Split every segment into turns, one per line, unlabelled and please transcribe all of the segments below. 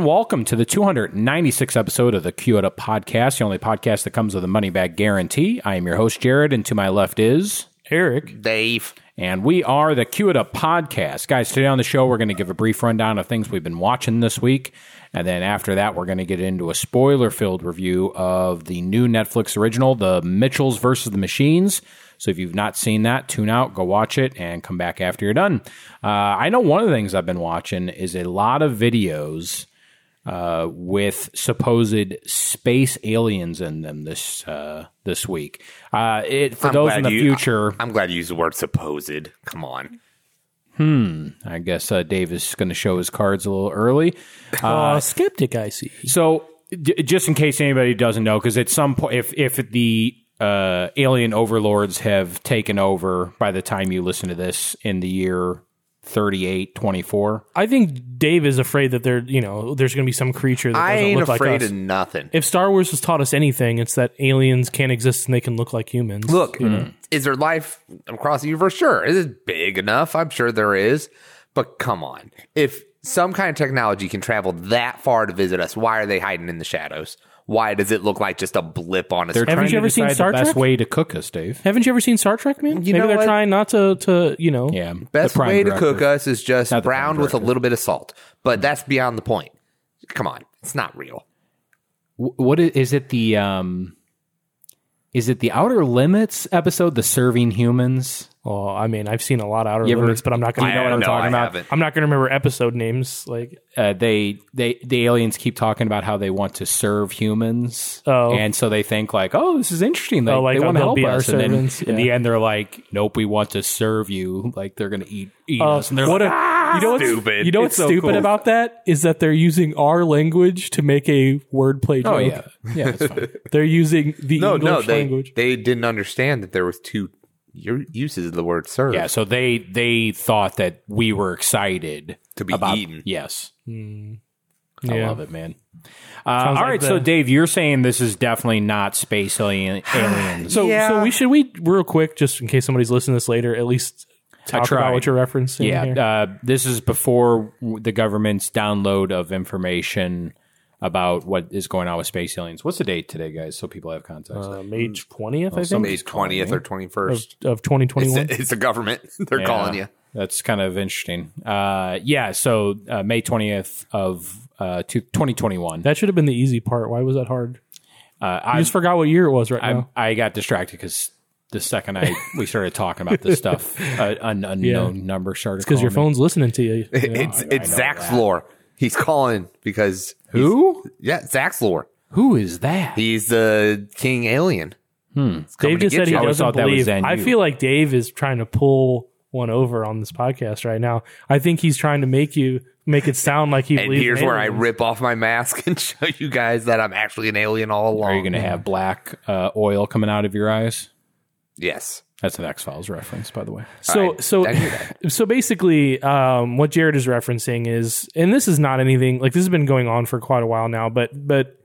And welcome to the 296th episode of the Up podcast, the only podcast that comes with a money back guarantee. I am your host, Jared, and to my left is
Eric.
Dave.
and we are the Up podcast. Guys, today on the show, we're going to give a brief rundown of things we've been watching this week. And then after that, we're going to get into a spoiler filled review of the new Netflix original, The Mitchells versus the Machines. So if you've not seen that, tune out, go watch it, and come back after you're done. Uh, I know one of the things I've been watching is a lot of videos uh, with supposed space aliens in them this uh, this week. Uh, it, for
I'm
those in the
you-
future,
I'm glad you used the word supposed. Come on. Hmm.
I guess uh, Dave is going to show his cards a little early.
Uh, skeptic, I see.
So, d- just in case anybody doesn't know, because at some point, if if the uh, alien overlords have taken over by the time you listen to this in the year thirty eight twenty four,
I think Dave is afraid that there, you know, there's going to be some creature that
I
doesn't
ain't
look like
afraid
us.
of nothing.
if Star Wars has taught us anything, it's that aliens can't exist and they can look like humans.
Look, is there life across the universe? Sure. Is it big enough? I'm sure there is. But come on. If some kind of technology can travel that far to visit us, why are they hiding in the shadows? Why does it look like just a blip on a
they're
screen?
trying
you
to
ever seen Star
the best
Trek?
way to cook us, Dave.
haven't you ever seen Star Trek, man?
You
Maybe
know
they're
what?
trying not to, to you know.
Yeah,
Best
the prime
way to
directive.
cook us is just
Not the prime
browned with a
directive.
little bit of salt. But that's beyond the point. Come on. It's not real.
Wh- What is, is it? The um, is it the Outer Limits episode? The Serving Humans.
Well, I mean, I've seen a lot of outer
You ever-
limits, but I'm not going
you
to
know what I'm
no,
talking
I
about?
haven't.
I'm not going to remember episode names. Like,
uh, they they the aliens keep talking about how they want to serve humans,
Oh.
and so they think like, oh, this is interesting. They,
Oh, like,
they
oh,
want to
they'll
help
be our
us, and then
servants?
in
Yeah.
the end, they're like, nope, we want to serve you. Like they're going to eat eat
uh,
us, and they're
what
like,
a,
ah,
you know what's
stupid.
You know
It's
what's
so
stupid
cool.
about that is that they're using our language to make a wordplay joke.
oh yeah, yeah, that's fine.
They're using the
No,
English
no, they
language.
they didn't understand that there was two u- uses of the word serve.
yeah. So they they thought that we were excited
To be
about,
eaten.
Yes, I
Yeah.
love it, man. Uh, all
like
right, so Dave, you're saying this is definitely not space alien, aliens.
So,
Yeah.
so we should we real quick, just in case somebody's listening to this later, at least talk
tried.
about what you're referencing.
Yeah,
here.
uh, this is before w- the government's download of information about what is going on with space aliens. What's the date today, guys? So people have context.
uh, May twentieth, I think,
May twentieth or twenty first.
of 2021.
It's, it's the government. They're
Yeah,
calling you.
That's kind of interesting. Uh, yeah, so uh, May twentieth of uh, 2021.
that should have been the easy part. Why was that hard?
Uh,
I
I,
just forgot what year it was right
I,
now.
I got distracted because the second I we started talking about this stuff, uh, an unknown number started It's
Because your
calling me.
phone's listening to you. you know?
It's it's
know
Zach's
that.
lore. He's calling because
Who?
Yeah, Zach's lore.
Who is that?
He's the king alien. Hmm.
Dave just said he
I always
doesn't
thought that was
believe. I
Zen
feel like Dave is trying to pull one over on this podcast right now. I think he's trying to make you make it sound like he
And
believes. in
here's where I
aliens.
rip off my mask and show you guys that I'm actually an alien all along.
Are you going to have black uh, oil coming out of your eyes?
Yes.
That's an X Files reference, by the way.
So so so basically, um, what Jared is referencing is, and this is not anything like this has been going on for quite a while now, but but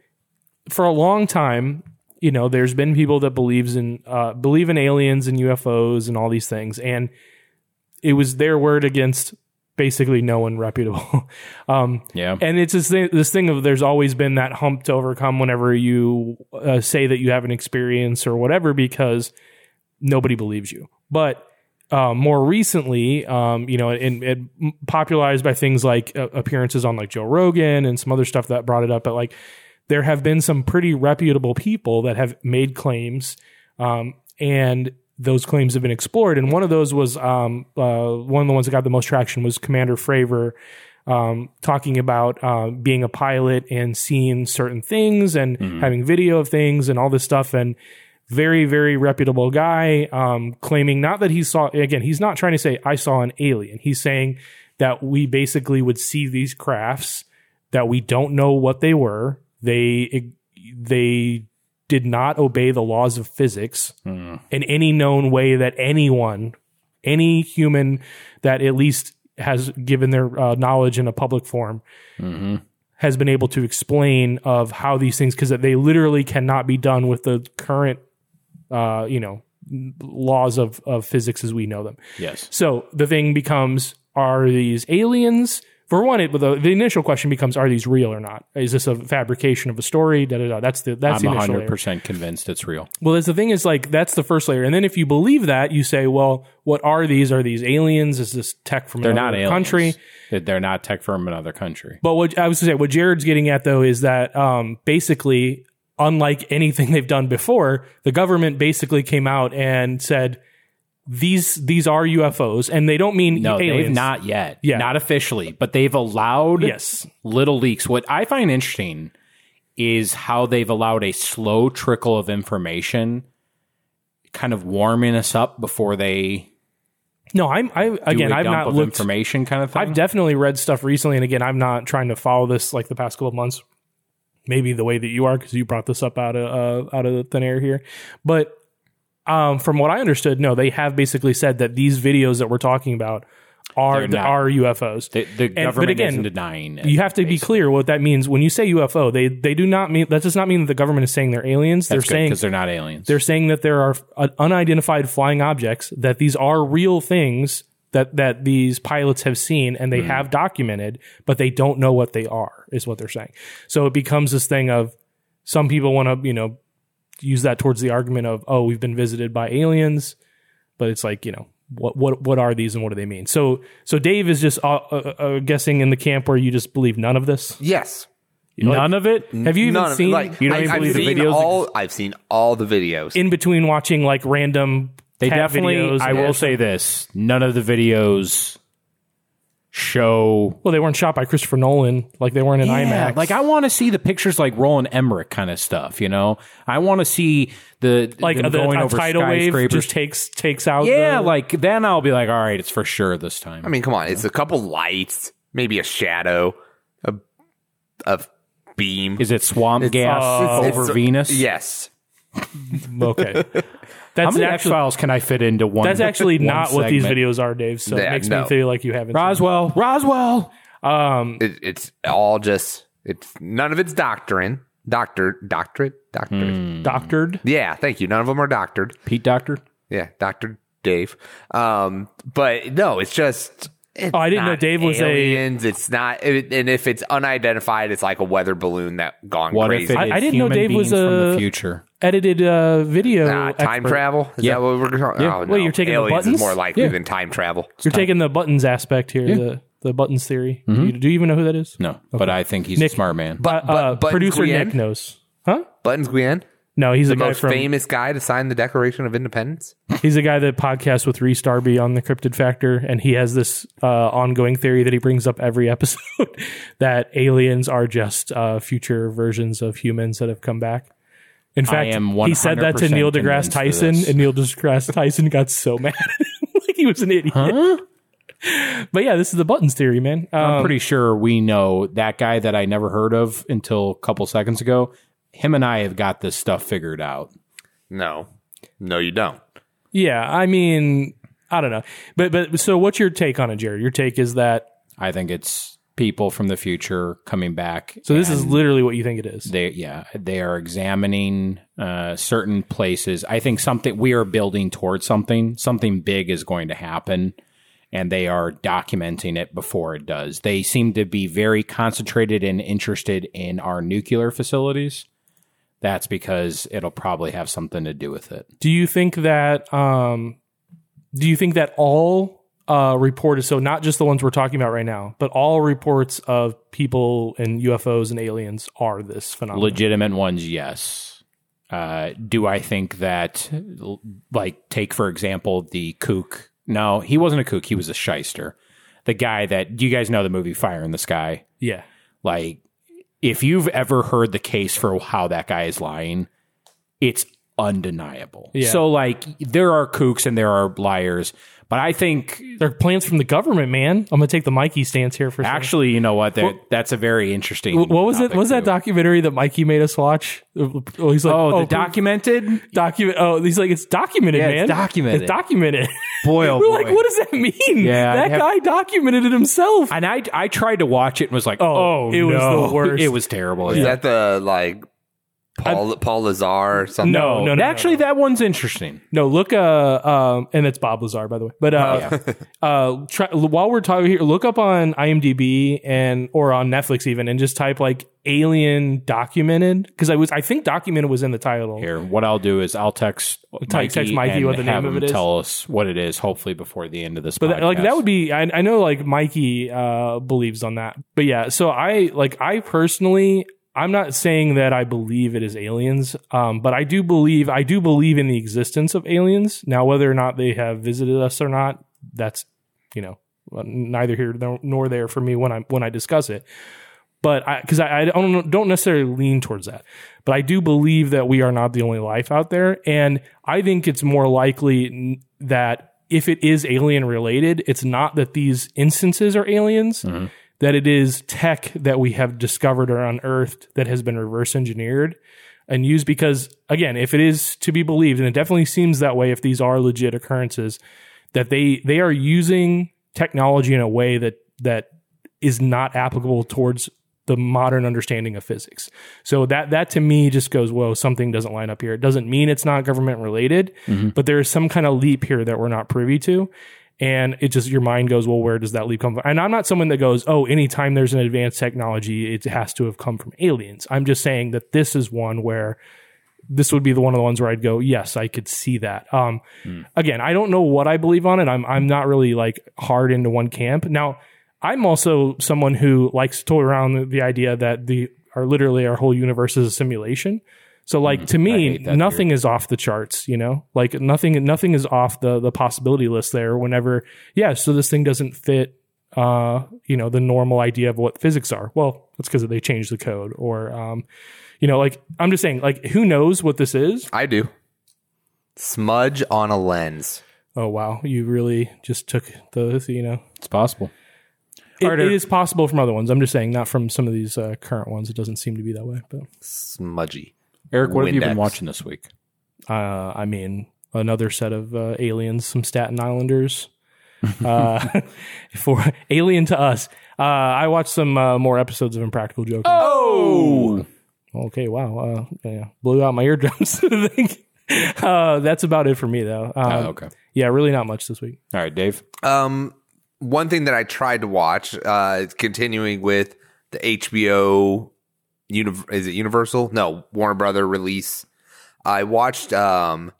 for a long time, you know, there's been people that believes in uh, believe in aliens and UFOs and all these things, and it was their word against basically no one reputable. um,
Yeah.
and it's this thing, this thing of there's always been that hump to overcome whenever you uh, say that you have an experience or whatever because nobody believes you. But uh, more recently, um, you know, and, and popularized by things like uh, appearances on like Joe Rogan and some other stuff that brought it up. But like, there have been some pretty reputable people that have made claims, um, and those claims have been explored. And one of those was um, uh, one of the ones that got the most traction was Commander Fravor. Um, talking about uh, being a pilot and seeing certain things and having video of things and all this stuff and very very reputable guy um, claiming not that he saw again he's not trying to say i saw an alien. He's saying that we basically would see these crafts that we don't know what they were. They they did not obey the laws of physics in any known way that anyone any human that at least has given their uh, knowledge in a public forum has been able to explain of how these things because they literally cannot be done with the current uh, you know laws of, of physics as we know them
Yes.
so the thing becomes are these aliens for one, it, the, the initial question becomes: Are these real or not? Is this a fabrication of a story? Da, da, da. That's the that's
I'm
the initial
100% convinced it's real.
Well, that's the thing is like that's the first layer, and then if you believe that, you say, well, what are these? Are these aliens? Is this tech from
They're
another
not aliens.
country?
They're not tech from another country.
But what I was to say, what Jared's getting at though is that um, basically, unlike anything they've done before, the government basically came out and said these these are UFOs, and they don't mean
No,
aliens.
they've not yet.
Yeah.
Not officially, but they've allowed
Yes.
little leaks. What I find interesting is how they've allowed a slow trickle of information kind of warming us up before they
No, I'm I again, I've not looked.
information kind of thing.
I've definitely read stuff recently, and again, I'm not trying to follow this like the past couple of months. Maybe the way that you are, because you brought this up out of uh, out of thin air here. But um, from what I understood, no, they have basically said that these videos that we're talking about are are UFOs.
the, the
but
government
again,
isn't denying it.
you have to be clear what that means when you say UFO. They they do not mean that does not mean that the government is saying they're aliens. they're saying
because they're not aliens.
they're saying that there are uh, unidentified flying objects that these are real things that that these pilots have seen and they
Hmm.
have documented but they don't know what they are is what they're saying so it becomes this thing of some people want to you know use that towards the argument of oh we've been visited by aliens but it's like you know what what what are these and what do they mean so so dave is just uh, uh, uh, guessing in the camp where you just believe none of this
Yes.
None of it.
have you even
None
seen
like,
you don't
I,
even
have
believe the
seen
videos
all. I've seen all the videos.
in between watching like random
They
cat
definitely.
videos
I
and-
will say this: none of the videos show.
Well, they weren't shot by Christopher Nolan. Like they weren't in
Yeah,
IMAX.
like I want to see the pictures like Roland Emmerich kind of stuff. You know, I want to see the
like
them
the,
going
a
over
tidal wave
skyscrapers.
just takes takes out.
yeah,
the-
like then I'll be like, all right, it's for sure this time.
I mean, come on. It's a couple lights, maybe a shadow, a, a beam.
is it swamp gas
uh,
It's-
over
it's-
Venus?
Yes.
okay.
How
That's
many X-Files can I fit into one?
that's actually
one
not what these videos are, Dave. So it makes
no.
me feel like you haven't. seen
Roswell, Roswell.
Um,
It, it's all just. It's none of it's doctrine. Doctor, doctorate, doctorate.
doctored.
Yeah, thank you. None of them are doctored.
Pete Doctor.
Yeah, Doctor Dave. Um, but no, it's just. It's
Oh, I didn't know
not
Dave was a-
aliens. It's not, it, and if it's unidentified, it's like a weather balloon that gone
What
crazy.
if it
I- I didn't know Dave was
beings from the
a-
future?
Edited uh, video.
Nah, time
expert.
travel? Is
Yeah.
that what we're talking?
Yeah.
Oh,
Wait,
no.
you're taking the buttons?
is more likely
Yeah.
than time travel.
You're taking the buttons aspect here. The the buttons theory.
Mm-hmm.
Do, you, do you even know who that is?
No, but I think he's
Nick-
a smart man.
But,
Uh,
but,
uh,
but
producer
Guillen,
Nick knows. Huh?
Buttons Guillen,
No, he's
the
a guy
most
from.
famous guy to sign the Declaration of Independence.
He's a guy that podcasts with Rhys Darby on the Cryptid Factor, and he has this uh, ongoing theory that he brings up every episode that aliens are just uh, future versions of humans that have come back. In fact,
am
he said that to Neil deGrasse Tyson, and Neil deGrasse Tyson got so mad, at him, like he was an idiot. But yeah, this is the buttons theory, man. Um,
I'm pretty sure we know that guy that I never heard of until a couple seconds ago. Him and I have got this stuff figured out.
No, no, you don't.
yeah, I mean, I don't know, but but so what's your take on it, Jared? Your take is that
I think it's people from the future coming back.
so. This is literally what you think it is.
they yeah they are examining uh, certain places. I think something we are building towards something. Something big is going to happen, and they are documenting it before it does. They seem to be very concentrated and interested in our nuclear facilities. That's because it'll probably have something to do with it.
Do you think that um do you think that all uh reported so not just the ones we're talking about right now, but all reports of people and UFOs and aliens are this phenomenon?
legitimate ones yes uh, do i think that like take for example the kook no he wasn't a kook he was a shyster the guy that do you guys know the movie fire in the sky
yeah.
like if you've ever heard the case for how that guy is lying it's undeniable
Yeah.
so like there are kooks and there are liars but i think
They're plans from the government, man. I'm gonna take the Mikey stance here for a second.
actually you know what That that's a very interesting
What was it?
topic,
was that
too.
documentary that Mikey made us watch? Oh, he's like,
oh, the
oh,
documented
document. Oh, he's like, it's documented,
Yeah,
man.
it's documented.
It's documented.
boy oh
We're
boy
like, what does that mean?
Yeah,
that
have-
guy documented it himself.
And I I tried to watch it and was like,
Oh,
oh,
it was
no.
the worst.
It was terrible.
Is
Yeah.
that the like Paul Paul Lazar or something.
No, no, no, no,
Actually,
no.
that one's interesting.
No, look, uh, um, and it's Bob Lazar, by the way. But uh, uh, try, while we're talking here, look up on IMDb and or on Netflix even, and just type like "alien documented" because I was, I think documented was in the title.
Here, what I'll do is I'll text Mikey,
text Mikey
and
what the
have
name of
him
it is.
Tell us what it is. Hopefully before the end of this.
But that, like that would be, I, I know like Mikey uh, believes on that. But yeah, so I like I personally, I'm not saying that I believe it is aliens, um, but I do believe I do believe in the existence of aliens. Now, whether or not they have visited us or not, that's you know neither here nor- there for me when I when I discuss it. But because I, I don't don't necessarily lean towards that, but I do believe that we are not the only life out there, and I think it's more likely that if it is alien related, it's not that these instances are aliens, that it is tech that we have discovered or unearthed that has been reverse engineered and used because again, if it is to be believed, and it definitely seems that way if these are legit occurrences, that they they are using technology in a way that that is not applicable towards the modern understanding of physics. So that that to me just goes, whoa, something doesn't line up here. It doesn't mean it's not government related, mm-hmm. but there is some kind of leap here that we're not privy to. And it just your mind goes, well, where does that leap come from? And I'm not someone that goes, oh, anytime there's an advanced technology, it has to have come from aliens. I'm just saying that this is one where this would be the one of the ones where I'd go, yes, I could see that. Um, again, I don't know what I believe on it. I'm I'm not really like hard into one camp. Now, I'm also someone who likes to toy around the, the idea that the are literally our whole universe is a simulation. So like to me,
hate that
nothing is off the charts, you know? Like nothing nothing is off the the possibility list there whenever yeah, so this thing doesn't fit uh, you know, the normal idea of what physics are. Well, it's because they changed the code or um you know, like I'm just saying, like who knows what this is?
I do. Smudge on a lens.
Oh wow, you really just took the you know.
it's possible.
It, it is possible from other ones. I'm just saying, not from some of these uh, current ones. It doesn't seem to be that way. But
Smudgy.
Eric, what have you been watching this week?
uh, I mean, another set of uh, aliens, some Staten Islanders. uh, for alien to us, uh, I watched some uh, more episodes of Impractical Jokers.
Oh,
Okay, wow, uh, yeah, blew out my eardrums. I think. uh, that's about it for me, though. Um,
Oh, okay.
Yeah, really not much this week.
All right, Dave.
Um, one thing that I tried to watch, uh, is continuing with the HBO, Uni- is it Universal? No, Warner Brother release. I watched, um,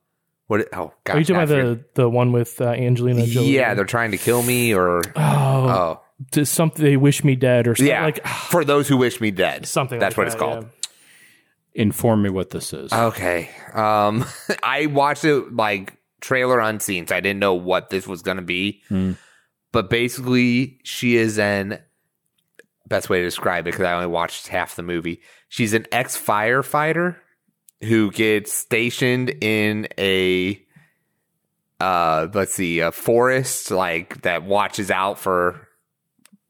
what? Oh, God,
Are you talking about the the one with uh, Angelina Jolie?
Yeah, they're trying to kill me, or
Oh,
oh,
to something they wish me dead or something
yeah,
like
for those who wish me dead.
something.
That's
like
what it's called.
yeah.
Inform me what this is.
Okay. Um, I watched it like trailer unseen, so I didn't know what this was going to be.
Hmm.
But basically, she is an best way to describe it because I only watched half the movie. She's an ex firefighter who gets stationed in a uh let's see a forest like that watches out for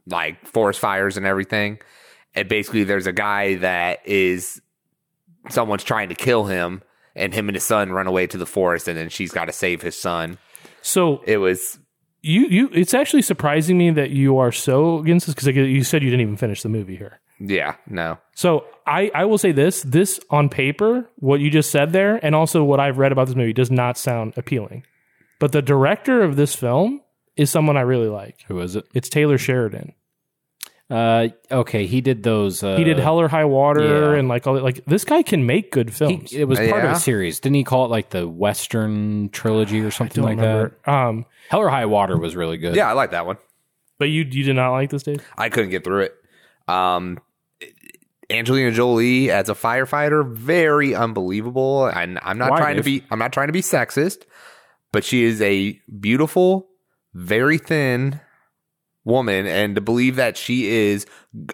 like forest fires and everything and basically there's a guy that is someone's trying to kill him and him and his son run away to the forest and then she's got to save his son
So
it was
you you it's actually surprising me that you are so against this because you said you didn't even finish the movie here.
yeah no
So I I will say this this on paper what you just said there and also what I've read about this movie does not sound appealing. But the director of this film is someone I really like.
Who is it?
It's Taylor Sheridan.
Uh, okay, he did those. Uh,
He did Hell or High Water
yeah.
and like all that. Like this guy can make good
he-
films.
it was part of a series. Didn't he call it like the Western trilogy or something
don't
like
remember. Um,
that? Hell or High Water was really good.
yeah i like that one
but you you did not like this, Dave?
i couldn't get through it um Angelina Jolie as a firefighter, very unbelievable. And I'm not
Why,
trying to be I'm not trying to be sexist, but she is a beautiful, very thin woman and to believe that she is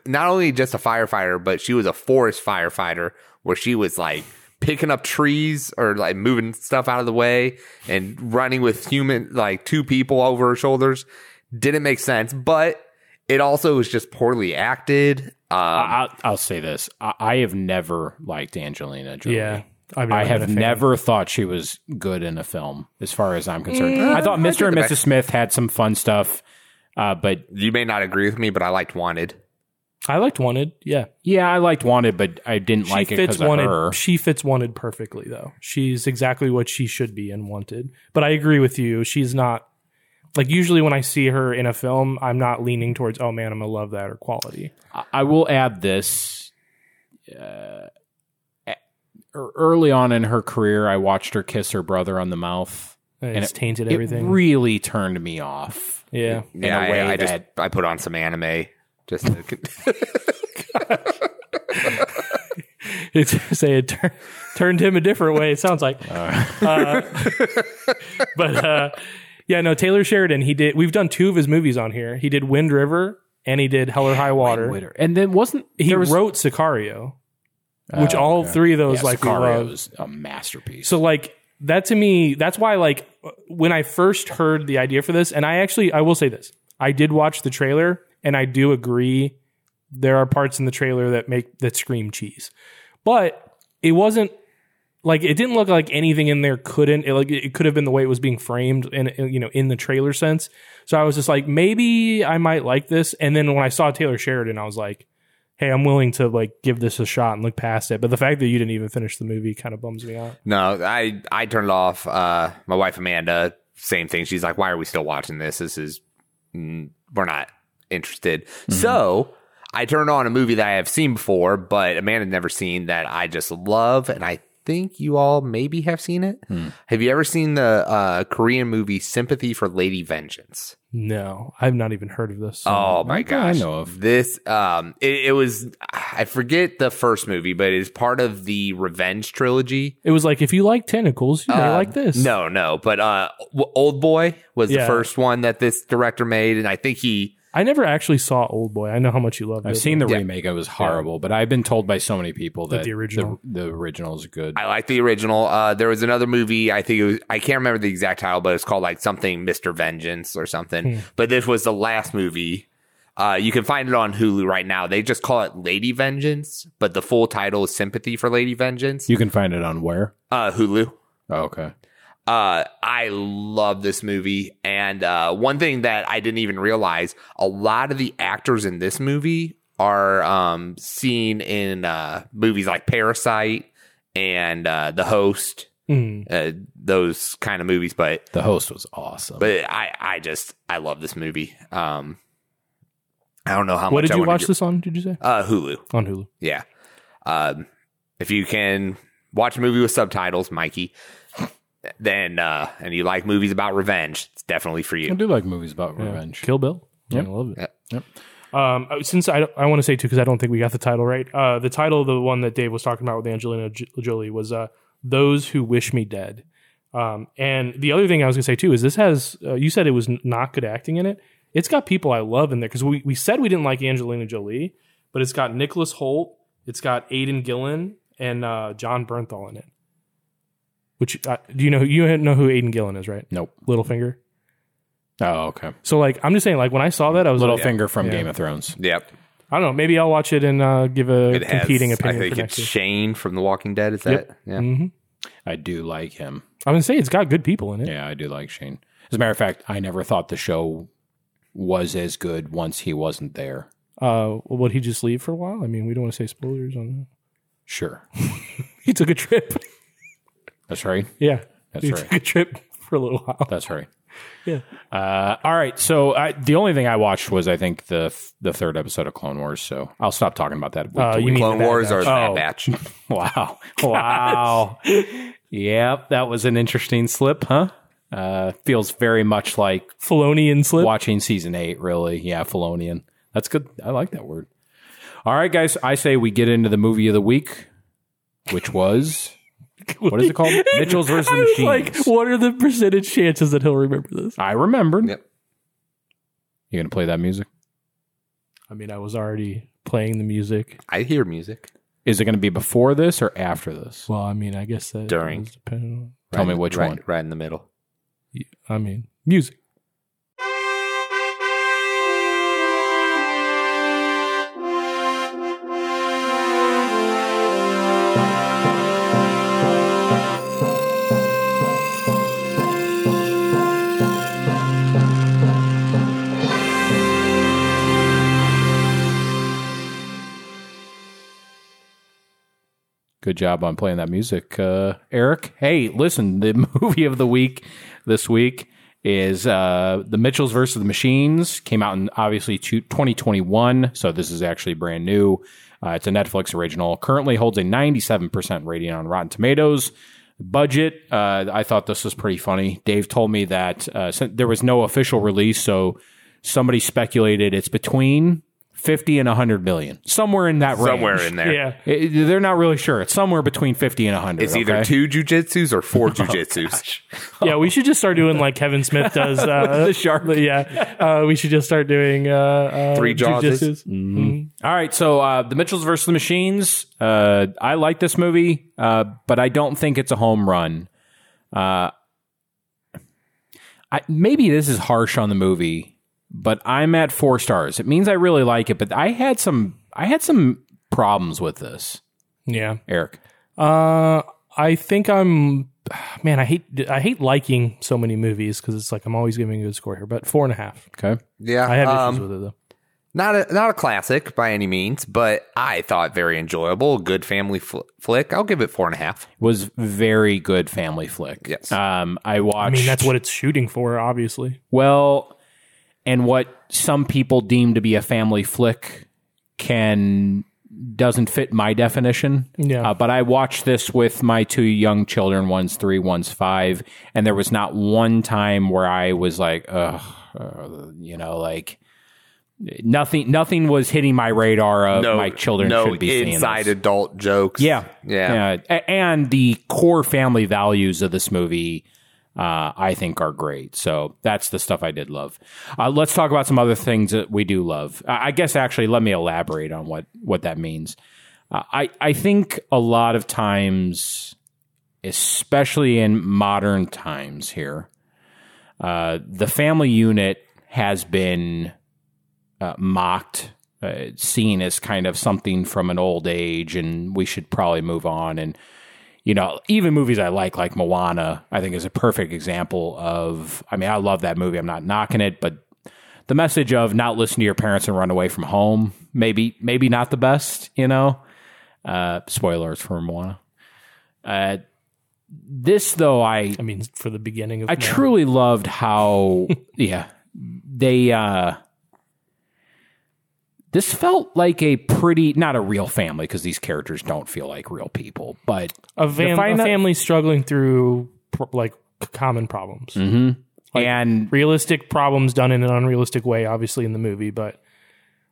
not only just a firefighter, but she was a forest firefighter where she was like picking up trees or like moving stuff out of the way and running with human like two people over her shoulders didn't make sense, but it also was just poorly acted. Um,
I, I'll, I'll say this: I, I have never liked Angelina Jolie.
Yeah. I've
I
never
have
been a fan.
never thought she was good in a film, as far as I'm concerned.
Mm,
I thought Mr. and Mrs.
the
Smith had some fun stuff, uh, but
you may not agree with me, but I liked Wanted.
I liked Wanted. Yeah,
Yeah, I liked Wanted, but I didn't
she
like it
fits
because of her.
She fits Wanted perfectly, though. She's exactly what she should be in Wanted. But I agree with you. She's not like usually when I see her in a film, I'm not leaning towards oh man, I'm gonna love that or quality.
I- I will add this. Uh, e- early on in her career, I watched her kiss her brother on the mouth.
And,
And
it's tainted
It
everything.
really turned me off.
Yeah,
In
yeah,
a way
I, I just
that-
I put on some anime just to,
it's say it tur- turned him a different way. It sounds like, Uh, but uh, yeah, no. Taylor Sheridan. He did. We've done two of his movies on here. He did Wind River and he did Hell or High Water.
Witter. And then wasn't
He
was,
wrote Sicario, which
Oh,
all
okay.
three of those
yeah,
like we
Sicario
love.
is a masterpiece.
So like that to me, that's why like when I first heard the idea for this, and I actually I will say this, I did watch the trailer, and I do agree there are parts in the trailer that make that scream cheese, but it wasn't like it didn't look like anything in there couldn't it, like it could have been the way it was being framed and you know in the trailer sense. So I was just like maybe I might like this, and then when I saw Taylor Sheridan, I was like. Hey, I'm willing to like give this a shot and look past it, but the fact that you didn't even finish the movie kind of bums me out.
No, I I turned it off. Uh, my wife Amanda, same thing. She's like, "Why are we still watching this? This is mm, we're not interested." So I turned on a movie that I have seen before, but Amanda never seen that I just love, and I think you all maybe have seen it. Have you ever seen the uh, Korean movie Sympathy for Lady Vengeance?
No, I've not even heard of this.
Oh my
Okay, I know of.
this. Um, it, it was I forget the first movie, but it's part of the Revenge trilogy.
It was like if you like tentacles, you may
Uh,
like this.
No, no, but uh, w- Old Boy was
Yeah.
the first one that this director made, and I think he.
I never actually saw Old Boy. I know how much you love it.
I've seen the
Yeah.
remake. It was horrible, but I've been told by so many people that,
the original-
the, the original is good.
I like the original. Uh, there was another movie. I think it was. I can't remember the exact title, but it's called like something Mister Vengeance or something.
Hmm.
But this was the last movie. Uh, you can find it on Hulu right now. They just call it Lady Vengeance, but the full title is Sympathy for Lady Vengeance.
you can find it on where?
Uh, Hulu.
Oh, okay.
Uh, I love this movie. And uh, one thing that I didn't even realize a lot of the actors in this movie are um, seen in uh, movies like Parasite and uh, The Host,
Mm.
uh, those kind of movies. But
The host was awesome.
but I, I just, I love this movie. Um, I don't know how
What
much
What
did
you
wanna
watch
get-
this on? Did you say
Uh, Hulu.
on Hulu?
Yeah. Um, if you can watch a movie with subtitles, Mikey, then uh, and you like movies about revenge, it's definitely for you.
I do like movies about revenge.
Kill Bill.
Yep.
I love it.
Yep.
Um, since I, I want to say too because I don't think we got the title right. Uh, the title, of the one that Dave was talking about with Angelina J- Jolie, was uh, "Those Who Wish Me Dead." Um, and the other thing I was gonna say too is this has uh, you said it was n- not good acting in it. It's got people I love in there because we, we said we didn't like Angelina Jolie, but it's got Nicholas Hoult, it's got Aidan Gillen, and uh, Jon Bernthal in it. Which uh, do you know? You know who Aidan Gillen is, right?
Nope.
Littlefinger.
Oh, okay.
So like, I'm just saying, like when I saw that, I was like,
Littlefinger from
Yeah.
Game of Thrones.
Yep.
I don't know. Maybe I'll watch it and uh, give a
It has,
competing
I
opinion
think
for
it's
next year.
Shane from The Walking Dead. Is that?
Yep.
Yeah.
hmm
I do like him.
I'm gonna say it's got good people in it.
Yeah, I do like Shane. As a matter of fact, I never thought the show was as good once he wasn't there.
Uh, would he just leave for a while? I mean, we don't want to say spoilers on that.
Sure.
He took a trip.
That's right.
yeah,
That's
he
right.
took a trip for a little while.
That's right.
Yeah.
Uh, all right. So I, the only thing I watched was I think the the third episode of Clone Wars. So I'll stop talking about that. week
Uh, you mean
Clone Wars or
Batch.
Bad
Oh.
Batch?
Wow. Wow. yep. That was an interesting slip, huh? Uh, feels very much like
Felonian slip.
watching season eight, really. Yeah, Felonian. That's good. I like that word. All right, guys. I say we get into the movie of the week, which was what is it called? Mitchell's versus the
I was
Machines.
like, what are the percentage chances that he'll remember this?
I remembered.
Yep.
You gonna play that music?
I mean, I was already playing the music.
I hear music.
Is it going to be before this or after this?
Well, I mean, I guess that
During.
is depending
Tell
Right
me which
right,
one.
Right in the middle.
I mean, music.
Job on playing that music, uh, Eric. Hey, listen, the movie of the week this week is uh, The Mitchells versus the Machines. Came out in obviously 2021, so this is actually brand new. Uh, it's a Netflix original. Currently holds a 97% rating on Rotten Tomatoes. Budget, uh, I thought this was pretty funny. Dave told me that uh, there was no official release, so somebody speculated it's between 50 and 100 million. Somewhere in that range.
Somewhere in there.
Yeah.
It- they're not really sure. It's somewhere between 50 and 100.
It's either two jujitsus or four jujitsus.
Yeah, we should just start doing like Kevin Smith does. Uh,
The shark.
Yeah, uh, we should just start doing uh, uh,
Three Jawses.
jujitsus.
Mm-hmm. All right, so uh, the Mitchells versus the Machines. Uh, I like this movie, uh, but I don't think it's a home run. Uh, I, maybe this is harsh on the movie, but I'm at four stars. It means I really like it, but I had some I had some problems with this.
Yeah.
Eric,
Uh, I think I'm. Man, I hate I hate liking so many movies because it's like I'm always giving a good score here, but four and a half.
okay,
Yeah,
I have
um,
issues with it though.
not a not a classic by any means, but I thought very enjoyable. Good family fl- flick. I'll give it four and a half.
was very good family flick.
Yes.
um, I watched.
I mean, that's what it's shooting for, obviously.
Well, and what some people deem to be a family flick can doesn't fit my definition.
Yeah.
Uh, but I watched this with my two young children. One's three, one's five, and there was not one time where I was like, "Ugh," uh, you know, like nothing. Nothing was hitting my radar of
No,
my children
no
should be seeing
inside adult jokes.
Yeah,
yeah.
A- And the core family values of this movie, uh, I think, are great. So that's the stuff I did love. Uh, let's talk about some other things that we do love. I guess actually, let me elaborate on what what that means. Uh, I I think a lot of times, especially in modern times here, uh, the family unit has been uh, mocked, seen as kind of something from an old age, and we should probably move on. And you know, even movies I like, like Moana, I think is a perfect example of. I mean, I love that movie. I'm not knocking it, but the message of not listen to your parents and run away from home, maybe, maybe not the best. You know, uh, spoilers for Moana. Uh, this though, I
I mean, for the beginning of
I truly loved how yeah they uh this felt like a pretty not a real family because these characters don't feel like real people but
a, fam- a family struggling through pr- like common problems, mm-hmm.
and
realistic problems done in an unrealistic way, obviously in the movie, but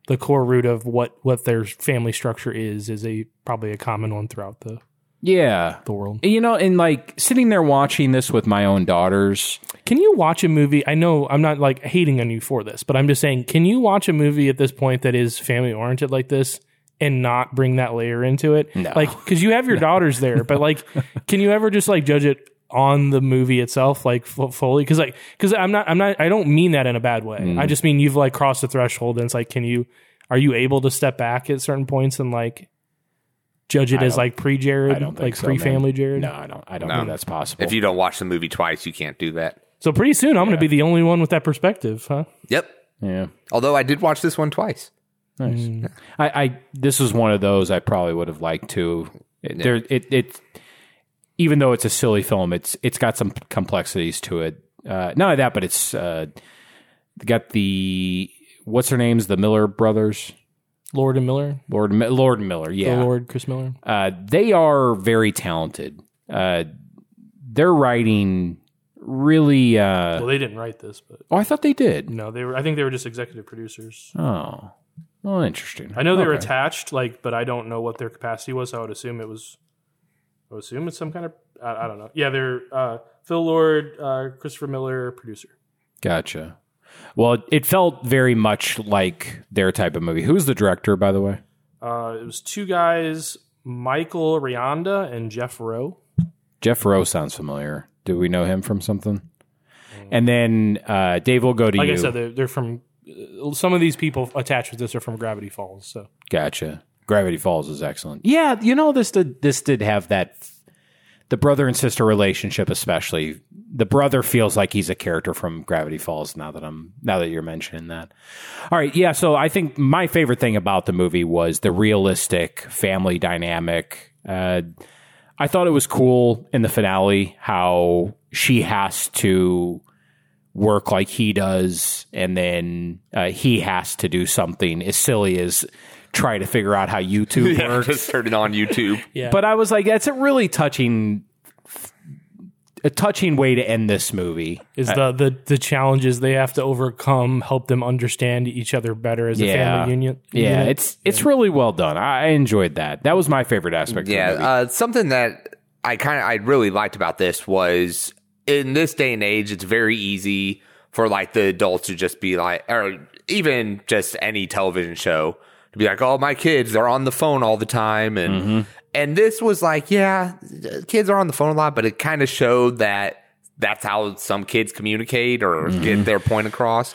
the core root of what what their family structure is is a probably a common one throughout the
yeah
the world.
you know and like sitting there watching this with my own daughters
Can you watch a movie? I know I'm not like hating on you for this, but I'm just saying, can you watch a movie at this point that is family oriented like this and not bring that layer into it?
No.
Like, because you have your daughters there, but like, can you ever just like judge it on the movie itself, like f- fully? Because like, because I'm not, I'm not, I don't mean that in a bad way.
Mm.
I just mean you've like crossed the threshold, and it's like, can you, are you able to step back at certain points and like judge it
I
as like pre Jared,
I don't think
like
so,
pre family Jared?
no I don't I don't think that's possible
If you don't watch the movie twice, you can't do that.
So pretty soon, I'm going to be the only one with that perspective, huh?
Yep.
yeah
Although I did watch this one twice.
Nice. I, I this is one of those I probably would have liked to. It, There, it, it, even though it's a silly film, it's it's got some complexities to it. Uh, not only that, but it's uh, got the what's her names, the Miller brothers,
Lord and Miller,
Lord Lord and Miller.
the
Yeah,
Lord Chris Miller.
uh, they are very talented. Uh, their writing really. Uh,
Well, they didn't write this, but
oh, I thought they did.
no, they were. I think they were just executive producers.
Oh, well, interesting.
I know they were
Okay.
attached, like, but I don't know what their capacity was. So I would assume it was. I would assume it's some kind of. I, I don't know. Yeah, they're uh, Phil Lord, uh, Christopher Miller, producer.
Gotcha. Well, it felt very much like their type of movie. Who's the director, by the way?
Uh, it was two guys, Michael Rianda and Jeff Rowe.
Jeff Rowe sounds familiar. Do we know him from something? And then uh, Dave will go to
Like
you.
I said, they're, they're from. uh, Some of these people attached with this are from Gravity Falls. So
gotcha. Gravity Falls is excellent. Yeah, you know this did this did have that the brother and sister relationship, especially the brother feels like he's a character from Gravity Falls. Now that I'm now that you're mentioning that, all right, yeah. So I think my favorite thing about the movie was the realistic family dynamic. Uh, I thought it was cool in the finale how she has to work like he does, and then uh, he has to do something as silly as try to figure out how YouTube
Yeah,
works.
just turn it on YouTube.
Yeah.
But I was like, that's a really touching, a touching way to end this movie.
is the, the the challenges they have to overcome help them understand each other better as a family union.
Yeah,
unit?
it's it's really well done. I I enjoyed that. That was my favorite aspect. of the
Yeah,
movie.
uh, something that I kind of I really liked about this was in this day and age, it's very easy for like the adults to just be like, or even just any television show to be like, oh, my kids, they're on the phone all the time, and
Mm-hmm.
And this was like, yeah, kids are on the phone a lot, but it kind of showed that. That's how some kids communicate or
Mm-hmm.
get their point across.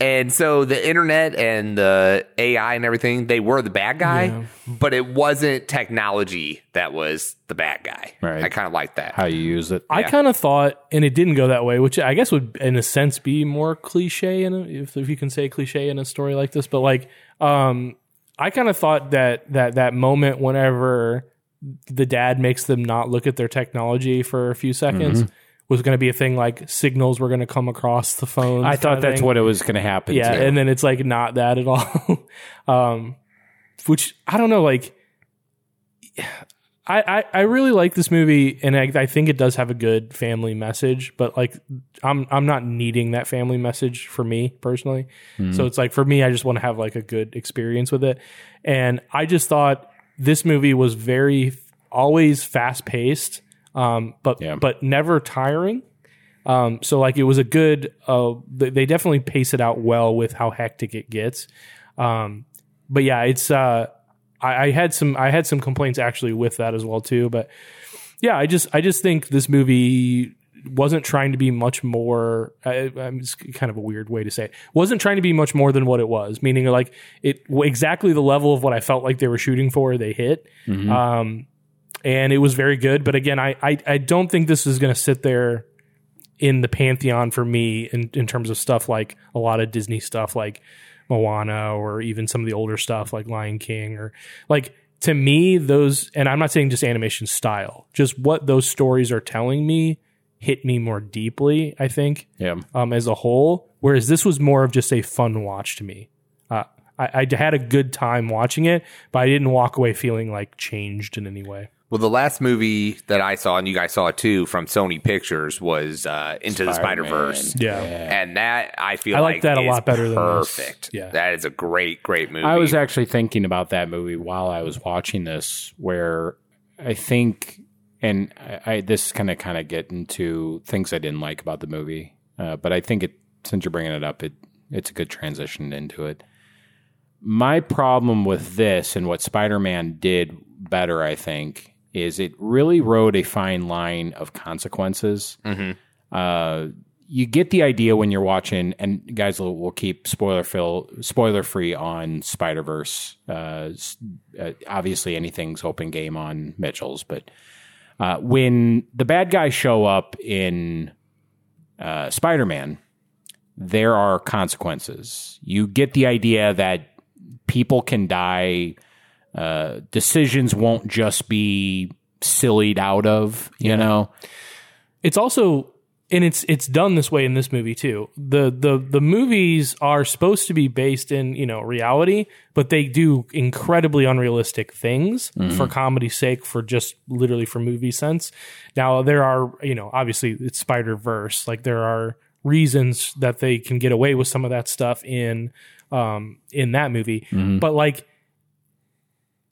And so the internet and the AI and everything, they were the bad guy, but it wasn't technology that was the bad guy.
Right.
I kind of like that.
how you use it.
I kind of thought, and it didn't go that way, which I guess would, in a sense, be more cliche, in a, if if you can say cliche in a story like this. But like, um, I kind of thought that that that moment whenever the dad makes them not look at their technology for a few seconds was going to be a thing. Like signals were going to come across the phone.
I thought that's what it was going to happen.
yeah,
too.
and then it's like not that at all. um, which I don't know, like. I, I, I really like this movie and I, I think it does have a good family message, but like I'm I'm not needing that family message for me personally. So it's like for me I just want to have like a good experience with it. And I just thought this movie was very always fast paced, um, but
Yeah.
but never tiring. Um, so like it was a good. Uh, they they definitely pace it out well with how hectic it gets. Um, but yeah, it's. Uh, I, I had some. I had some complaints actually with that as well too. But yeah, I just. I just think this movie wasn't trying to be much more. I, I'm it's kind of a weird way to say it. Wasn't trying to be much more than what it was. Meaning like it exactly the level of what I felt like they were shooting for. They hit. Um, and it was very good. But again, I I, I don't think this is going to sit there in the pantheon for me in, in terms of stuff like a lot of Disney stuff like Moana or even some of the older stuff like Lion King or like to me those and I'm not saying just animation style just what those stories are telling me hit me more deeply I think
yeah.
um, as a whole. Whereas this was more of just a fun watch to me. Uh, I, I had a good time watching it but I didn't walk away feeling like changed in any way
Well, the last movie that I saw, and you guys saw it too, from Sony Pictures was uh, Into the Spider Verse.
yeah,
And that I feel
I like that a lot better than this.
perfect.
Yeah.
that is a great, great movie.
I was actually thinking about that movie while I was watching this, where I think, and I, I this kind of kind of get into things I didn't like about the movie, uh, but I think it since you're bringing it up, it it's a good transition into it. My problem with this and what Spider-Man did better, I think, is it really rode a fine line of consequences. Uh, you get the idea when you're watching, and guys will, will keep spoiler fill spoiler free on Spider Verse. Uh, uh, obviously, anything's open game on Mitchell's, but uh, when the bad guys show up in uh, Spider Man, there are consequences. You get the idea that people can die. Uh, decisions won't just be sillied out of, you know.
it's also and it's it's done this way in this movie too. The the the movies are supposed to be based in, you know, reality, but they do incredibly unrealistic things for comedy's sake, for just literally for movie sense. Now there are, you know, obviously it's Spider Verse. Like there are reasons that they can get away with some of that stuff in um in that movie. But like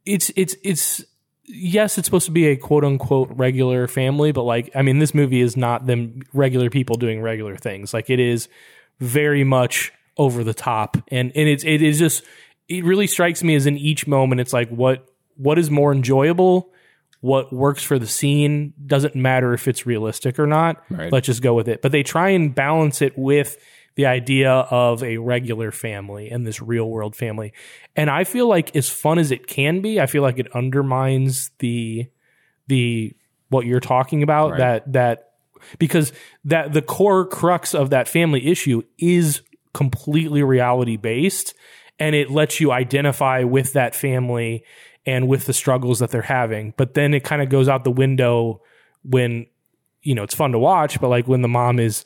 it's it's it's yes, it's supposed to be a quote unquote regular family, but like, I mean, this movie is not them regular people doing regular things. Like, it is very much over the top, and and it's it is just it really strikes me as in each moment, it's like what what is more enjoyable. What works for the scene doesn't matter if it's realistic or not.
Right.
Let's just go with it. But they try and balance it with the idea of a regular family and this real world family. And I feel like as fun as it can be, I feel like it undermines the the what you're talking about
Right.
that that because that the core crux of that family issue is completely reality based and it lets you identify with that family and with the struggles that they're having. But then it kind of goes out the window when you know it's fun to watch, but like when the mom is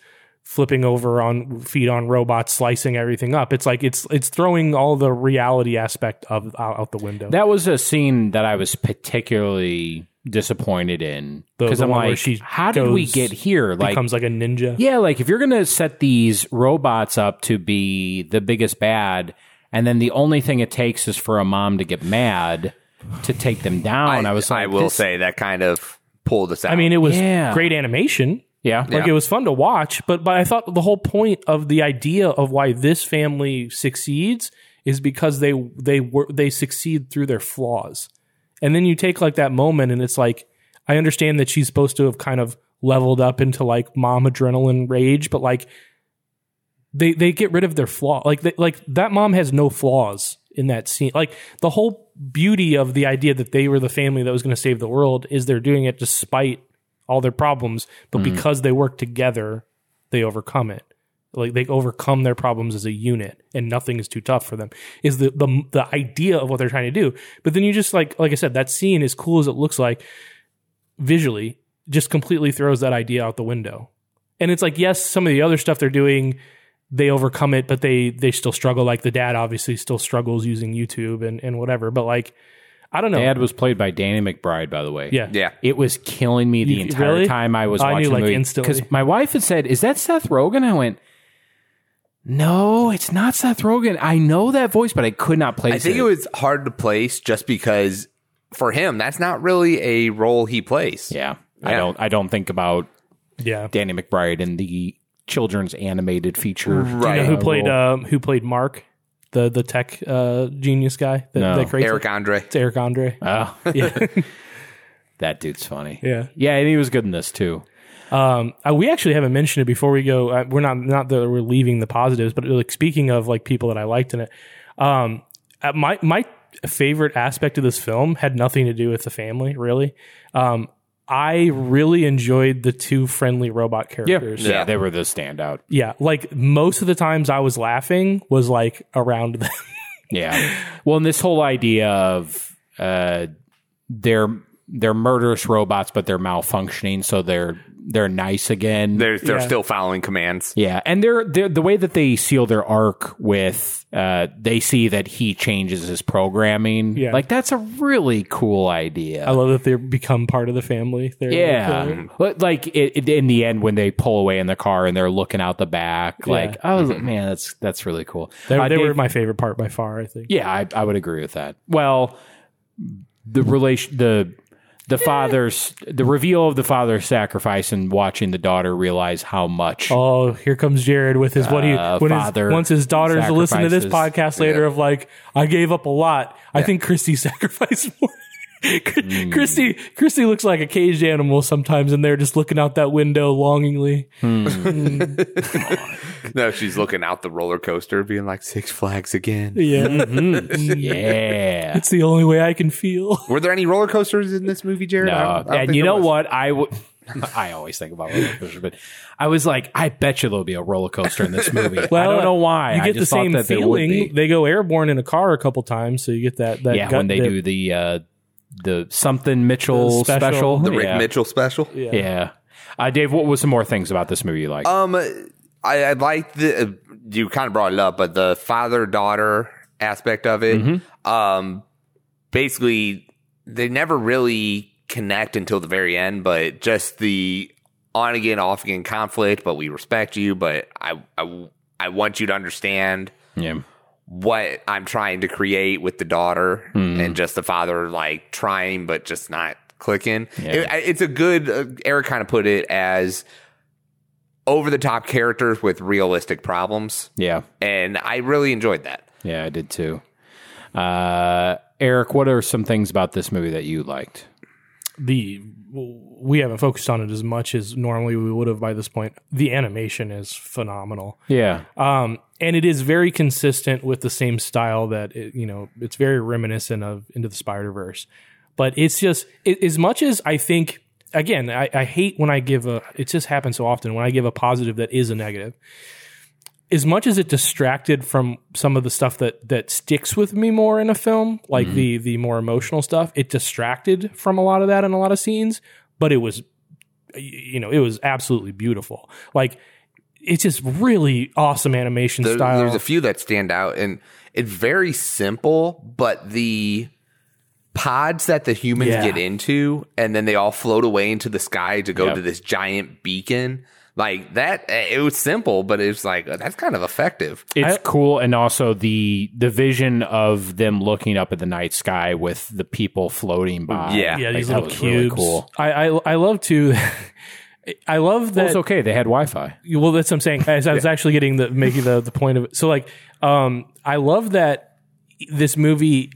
flipping over on feet on robots, slicing everything up. It's like it's it's throwing all the reality aspect of out, out the window.
That was a scene that I was particularly disappointed in because I'm like,
she
how did we get here? Like,
becomes like a ninja.
yeah, like if you're gonna set these robots up to be the biggest bad, and then the only thing it takes is for a mom to get mad to take them down. I, was like,
I will say that kind of pulled us out.
I mean, it was
Yeah.
great animation.
Yeah,
Like it was fun to watch, but but I thought the whole point of the idea of why this family succeeds is because they they were they succeed through their flaws. And then you take like that moment and it's like I understand that she's supposed to have kind of leveled up into like mom adrenaline rage, but like they they get rid of their flaw. Like they, like that mom has no flaws in that scene. Like the whole beauty of the idea that they were the family that was going to save the world is they're doing it despite all their problems, but mm-hmm. because they work together, they overcome it. Like they overcome their problems as a unit, and nothing is too tough for them. Is the the the idea of what they're trying to do? But then you just like like I said, that scene, as cool as it looks like, visually, just completely throws that idea out the window. And it's like, yes, some of the other stuff they're doing, they overcome it, but they they still struggle. Like the dad obviously still struggles using YouTube and and whatever. But like, I don't know.
Dad was played by Danny McBride, by the way.
yeah,
yeah.
It was killing me the
You-
entire
really?
time I was
I knew,
watching
like,
the movie.
instantly.
Because my wife had said, "Is that Seth Rogen?" I went, "No, it's not Seth Rogen. I know that voice, but I could not place it.
I think it was hard to place just because for him, that's not really a role he plays.
Yeah, I
Yeah.
don't. I don't think about
yeah.
Danny McBride in the children's animated feature.
Do you know
Right.
who
uh,
played um, who played Mark, the the tech uh, genius guy that,
No.
that creates
Eric Andre.
It's Eric Andre.
Oh,
yeah,
that dude's funny.
yeah.
Yeah, and he was good in this too.
Um, uh, we actually haven't mentioned it before we go. Uh, we're not not that we're leaving the positives, but like speaking of like people that I liked in it, um, uh, my my favorite aspect of this film had nothing to do with the family really. Um, I really enjoyed the two friendly robot characters.
yeah, they were the standout.
Yeah, like most of the times I was laughing was like around them.
Yeah. Well, and this whole idea of uh, they're they're murderous robots, but they're malfunctioning, so they're they're nice again.
They're they're
Yeah.
still following commands.
yeah, and they're, they're the way that they seal their arc with uh, they see that he changes his programming.
Yeah.
like that's a really cool idea.
I love that they become part of the family. They're
yeah,
like,
but like it, it- in the end, when they pull away in the car and they're looking out the back, like I was like, man, that's that's really cool.
they,
Uh,
they were my favorite part by far. I think.
Yeah, I, I would agree with that. Well, the relation, the the father's, the reveal of the father's sacrifice and watching the daughter realize how much.
Oh, here comes Jared with his what he
Uh,
when his,
father
once his daughters listen to this podcast later of like I gave up a lot. I think Christy sacrificed more.
Hmm.
Christy Christy looks like a caged animal sometimes, and they're just looking out that window longingly.
No, she's looking out the roller coaster, being like Six Flags again.
Yeah,
yeah.
it's the only way I can feel.
Were there any roller coasters in this movie, Jared? I don't- I
No,
don't
and you know
was.
what? I would. I always think about roller coasters, but I was like, I bet you there'll be a roller coaster in this movie. Well, I don't know why.
You get the
just thought
same
that there would be.
feeling. They go airborne in a car a couple times, so you get that. that
Yeah,
gut
when they
dip.
do the uh, the something Mitchell
The special.
special,
The Rick
yeah.
Mitchell special.
Yeah.
Yeah. Uh, Dave, what was some more things about this movie you like?
Um, I, I like the uh, you kind of brought it up, but the father daughter aspect of it.
Mm-hmm.
Um, basically, they never really connect until the very end, but just the on again, off again conflict. But we respect you, but I, I, I want you to understand
yeah.
What I'm trying to create with the daughter
Hmm.
and just the father like trying but just not clicking.
Yeah.
It- it's a good uh, Eric kind of put it as over the top characters with realistic problems
Yeah.
and I really enjoyed that.
Yeah, I did too. Uh, Eric, what are some things about this movie that you liked?
The we haven't focused on it as much as normally we would have by this point. The animation is phenomenal.
Yeah.
Um, and it is very consistent with the same style that it, you know it's very reminiscent of Into the Spider Verse, but it's just it, as much as I think again, I, I hate when I give a. It just happens so often when I give a positive that is a negative. As much as it distracted from some of the stuff that that sticks with me more in a film, like mm-hmm. the the more emotional stuff, it distracted from a lot of that in a lot of scenes. But it was, you know, it was absolutely beautiful. Like it's just really awesome animation
There-
style.
There's a few that stand out, and it's very simple, but the pods that the humans
Yeah.
get into, and then they all float away into the sky to go
Yep.
to this giant beacon. Like that, eh, it was simple, but it was like that's kind of effective.
It's
I-
cool, and also the the vision of them looking up at the night sky with the people floating by.
Yeah.
yeah,
Like,
these
that
little cubes.
really cool.
I, I I love to. I love
Well,
that.
it's okay. They had Wi-Fi.
well that's what i'm saying as i was actually getting the making the, the point of it so like um i love that this movie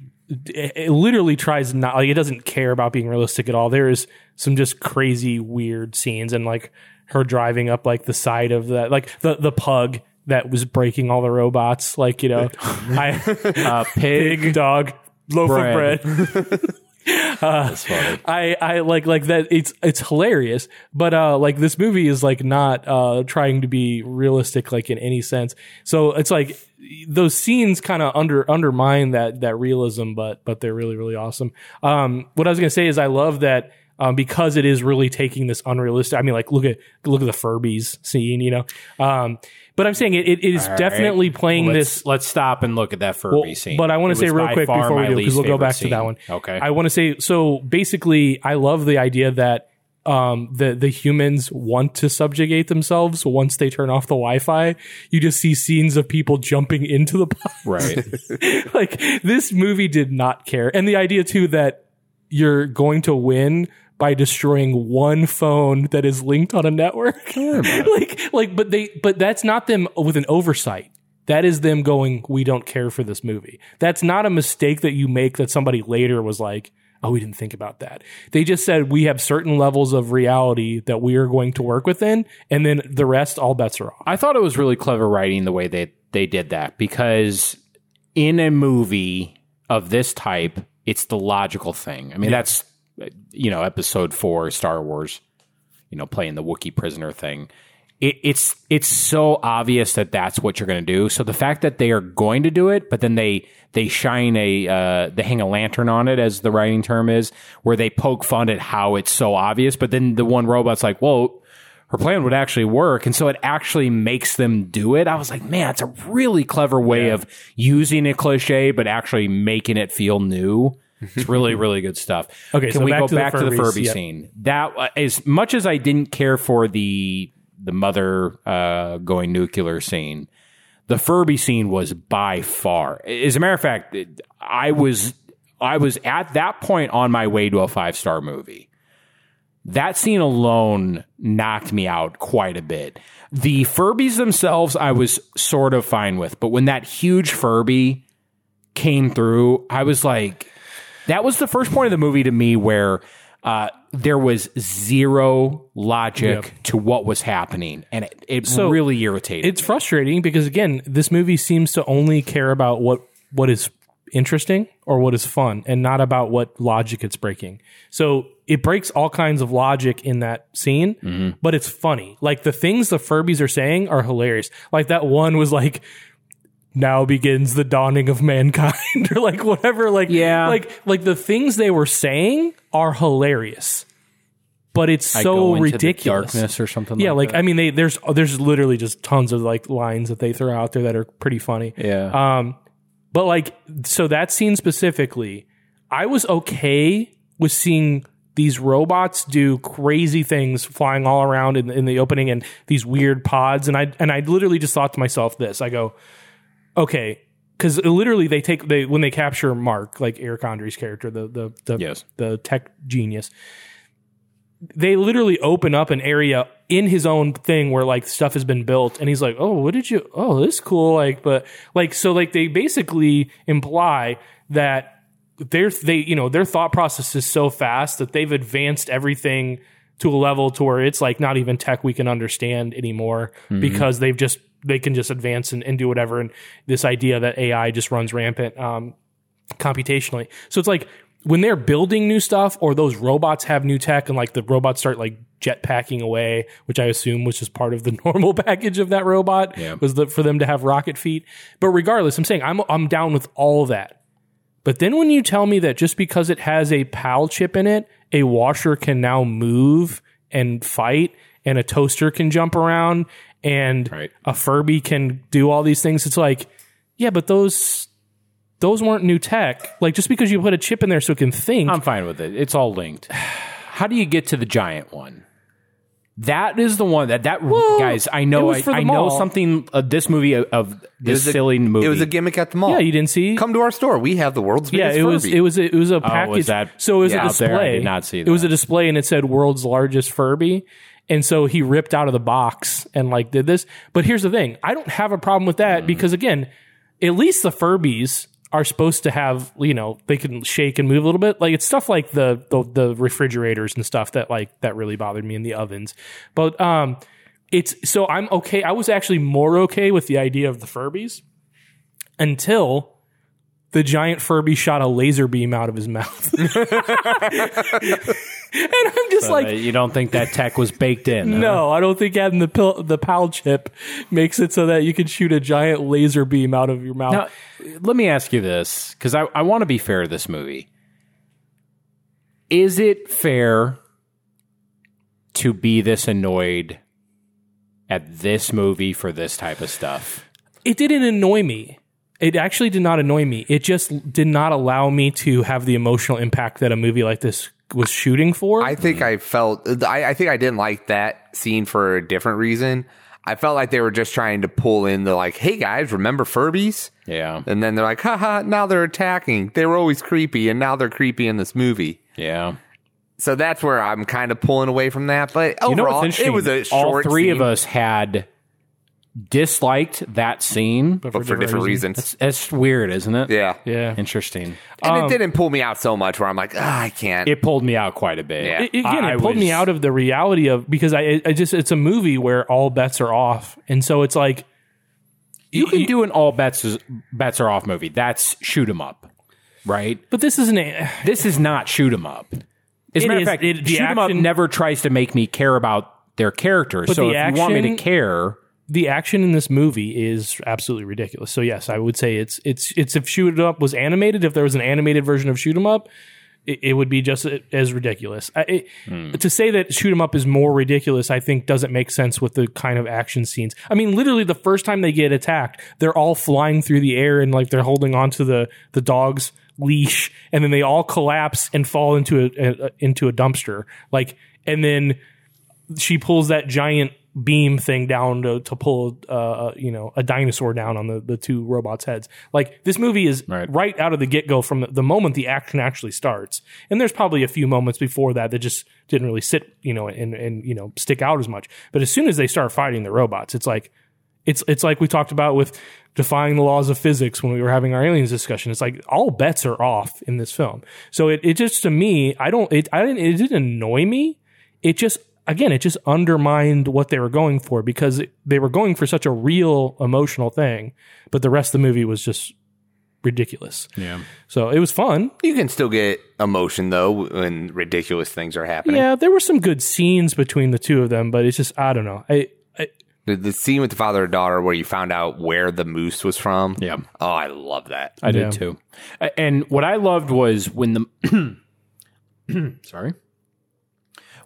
it, it literally tries not like it doesn't care about being realistic at all there is some just crazy weird scenes and like her driving up like the side of that like the the pug that was breaking all the robots like you know i
Uh, pig.
pig dog loaf
bread.
of bread
That's funny.
I, I like like that it's it's hilarious but uh like this movie is like not uh trying to be realistic like in any sense so it's like those scenes kind of under undermine that that realism but but they're really really awesome um what i was gonna say is i love that um, because it is really taking this unrealistic. I mean, like look at look at the Furbies scene, you know. Um, but I'm saying it, it is
All
definitely
right.
playing
let's,
this
Let's stop and look at that Furby
well,
scene.
But I want to say real quick before we do, because we'll go back to that one.
Okay.
I want to say so. Basically, I love the idea that um, the the humans want to subjugate themselves once they turn off the Wi-Fi. You just see scenes of people jumping into the pod.
right.
like this movie did not care, and the idea too that you're going to win by destroying one phone that is linked on a network. like, like, but they, but that's not them with an oversight. That is them going, we don't care for this movie. That's not a mistake that you make that somebody later was like, oh, we didn't think about that. They just said we have certain levels of reality that we are going to work within, and then the rest, all bets are off.
I thought it was really clever writing the way they they did that because in a movie of this type, it's the logical thing. I mean, that's you know, episode four, Star Wars, you know, playing the Wookiee prisoner thing. It, it's it's so obvious that that's what you're going to do. So the fact that they are going to do it, but then they they shine a uh, they hang a lantern on it, as the writing term is, where they poke fun at how it's so obvious. But then the one robot's like, "Well, her plan would actually work," and so it actually makes them do it. I was like, "Man, it's a really clever way of using a cliche, but actually making it feel new." It's really, really good stuff.
Okay,
can
so
we
back
go
to the
back to the Furby
yep.
scene? That uh, as much as I didn't care for the the mother uh, going nuclear scene, the Furby scene was by far. As a matter of fact, I was I was at that point on my way to a five star movie. That scene alone knocked me out quite a bit. The Furbies themselves, I was sort of fine with, but when that huge Furby came through, I was like, that was the first point of the movie to me where uh, there was zero logic to what was happening, and it, it
So,
really irritated.
It's frustrating because again, this movie seems to only care about what what is interesting or what is fun and not about what logic it's breaking. So it breaks all kinds of logic in that scene, but it's funny. Like the things the Furbies are saying are hilarious. Like that one was like now begins the dawning of mankind or like whatever like
Yeah.
like like the things they were saying are hilarious. But it's
I
so
go into the
ridiculous
darkness or something.
yeah,
like,
like I mean, they there's there's literally just tons of like lines that they throw out there that are pretty funny.
yeah.
Um, but like so that scene specifically, I was okay with seeing these robots do crazy things flying all around in, in the opening and these weird pods, and I and I literally just thought to myself this: I go, okay. Because literally, they take they when they capture Mark, like Eric Andre's character, the the the,
Yes.
the tech genius they literally open up an area in his own thing where like stuff has been built and he's like oh what did you oh this is cool like but like so like they basically imply that their they you know their thought process is so fast that they've advanced everything to a level to where it's like not even tech we can understand anymore mm-hmm. because they've just they can just advance and, and do whatever and this idea that ai just runs rampant um computationally so it's like when they're building new stuff or those robots have new tech and like the robots start like jetpacking away, which I assume was just part of the normal package of that robot
Yeah.
was the, for them to have rocket feet. But regardless, I'm saying I'm I'm down with all that. But then when you tell me that just because it has a PAL chip in it, a washer can now move and fight and a toaster can jump around and
Right.
a Furby can do all these things, it's like, yeah, but those those weren't new tech. Like just because you put a chip in there so it can think,
I'm fine with it. It's all linked. How do you get to the giant one? That is the one that that guys. I know. I, I know something. of this movie of, of this
a-
silly movie.
It was a gimmick at the mall.
yeah, you didn't see.
Come to our store. We have the world's
yeah,
biggest
it was
Furby.
it was a, it was a oh, package.
that
so it was
yeah,
a
out
there? I
display.
did not see
It was a display, and it said "World's Largest Furby." And so he ripped out of the box and like did this. But here's the thing: I don't have a problem with that because again, at least the Furbies are supposed to have you know they can shake and move a little bit. Like it's stuff like the the, the refrigerators and stuff that like that really bothered me in the ovens. But um, it's so I'm okay. I was actually more okay with the idea of the Furbies until the giant Furby shot a laser beam out of his mouth. and I'm just
Uh,
like,
you don't think that tech was baked in? huh?
no, I don't think adding the the PAL chip makes it so that you can shoot a giant laser beam out of your mouth.
Now, let me ask you this because I, I want to be fair to this movie. Is it fair to be this annoyed at this movie for this type of stuff?
it didn't annoy me. It actually did not annoy me. It just did not allow me to have the emotional impact that a movie like this was shooting for.
I think I felt. I, I think I didn't like that scene for a different reason. I felt like they were just trying to pull in the like, "Hey guys, remember Furbies?"
Yeah.
And then they're like, "Haha!" Now they're attacking. They were always creepy, and now they're creepy in this movie.
Yeah.
So that's where I'm kind of pulling away from that. But overall,
You know what's interesting?
it was a short.
All three of us had disliked that scene.
but for different reasons.
It's, it's weird, isn't it?
Yeah,
yeah.
Interesting.
and it didn't pull me out so much where I'm like, ah, I can't.
It pulled me out quite a bit.
Yeah.
It- again,
I
it pulled me out of the reality of because I, I just it's a movie where all bets are off, and so it's like
You can do an all bets is, bets are off movie. That's shoot 'em up, right?
But this isn't a.
This is not shoot 'em up. As a matter
is-
of fact,
it- the
shoot 'em up never tries to make me care about their characters.
But
so
the
if you want me to care,
The action in this movie is absolutely ridiculous. So yes, I would say it's it's it's if Shoot 'Em Up was animated, if there was an animated version of Shoot 'Em Up, it, it would be just as ridiculous. I, it,
Hmm.
To say that Shoot 'Em Up is more ridiculous, I think doesn't make sense with the kind of action scenes. I mean, literally the first time they get attacked, they're all flying through the air and like they're holding onto the the dog's leash, and then they all collapse and fall into a, a into a dumpster. Like, and then she pulls that giant beam thing down to, to pull uh you know a dinosaur down on the, the two robots heads like this movie is
Right.
right, out of the get-go from the, the moment the action actually starts and there's probably a few moments before that that just didn't really sit you know and and you know stick out as much but as soon as they start fighting the robots it's like it's it's like we talked about with defying the laws of physics when we were having our aliens discussion. It's like all bets are off in this film. So it, it just to me, I don't it I didn't it didn't annoy me. It just again, it just undermined what they were going for because it, they were going for such a real emotional thing, but the rest of the movie was just ridiculous.
yeah.
So it was fun.
you can still get emotion though when ridiculous things are happening.
Yeah, there were some good scenes between the two of them, but it's just I don't know. I, I
The, the scene with the father and daughter where you found out where the moose was from.
Yeah.
Oh, I love that.
I did too. And what I loved was when the sorry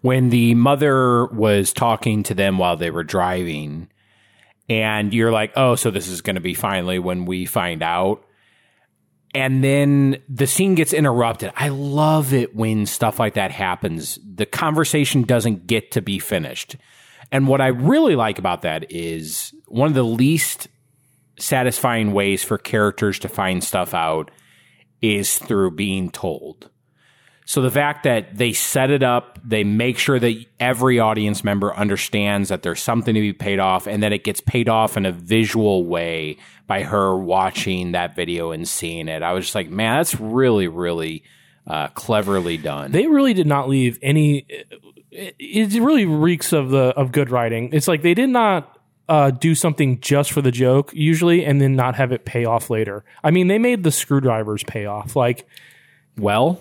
when the mother was talking to them while they were driving, and you're like, oh, so this is going to be finally when we find out. And then the scene gets interrupted. I love it when stuff like that happens. The conversation doesn't get to be finished. And what I really like about that is one of the least satisfying ways for characters to find stuff out is through being told. So the fact that they set it up, they make sure that every audience member understands that there's something to be paid off and that it gets paid off in a visual way by her watching that video and seeing it. I was just like, man, that's really, really uh, cleverly done.
they really did not leave any it, it really reeks of the of good writing it's like they did not uh, do something just for the joke usually and then not have it pay off later i mean they made the screwdrivers pay off like
well,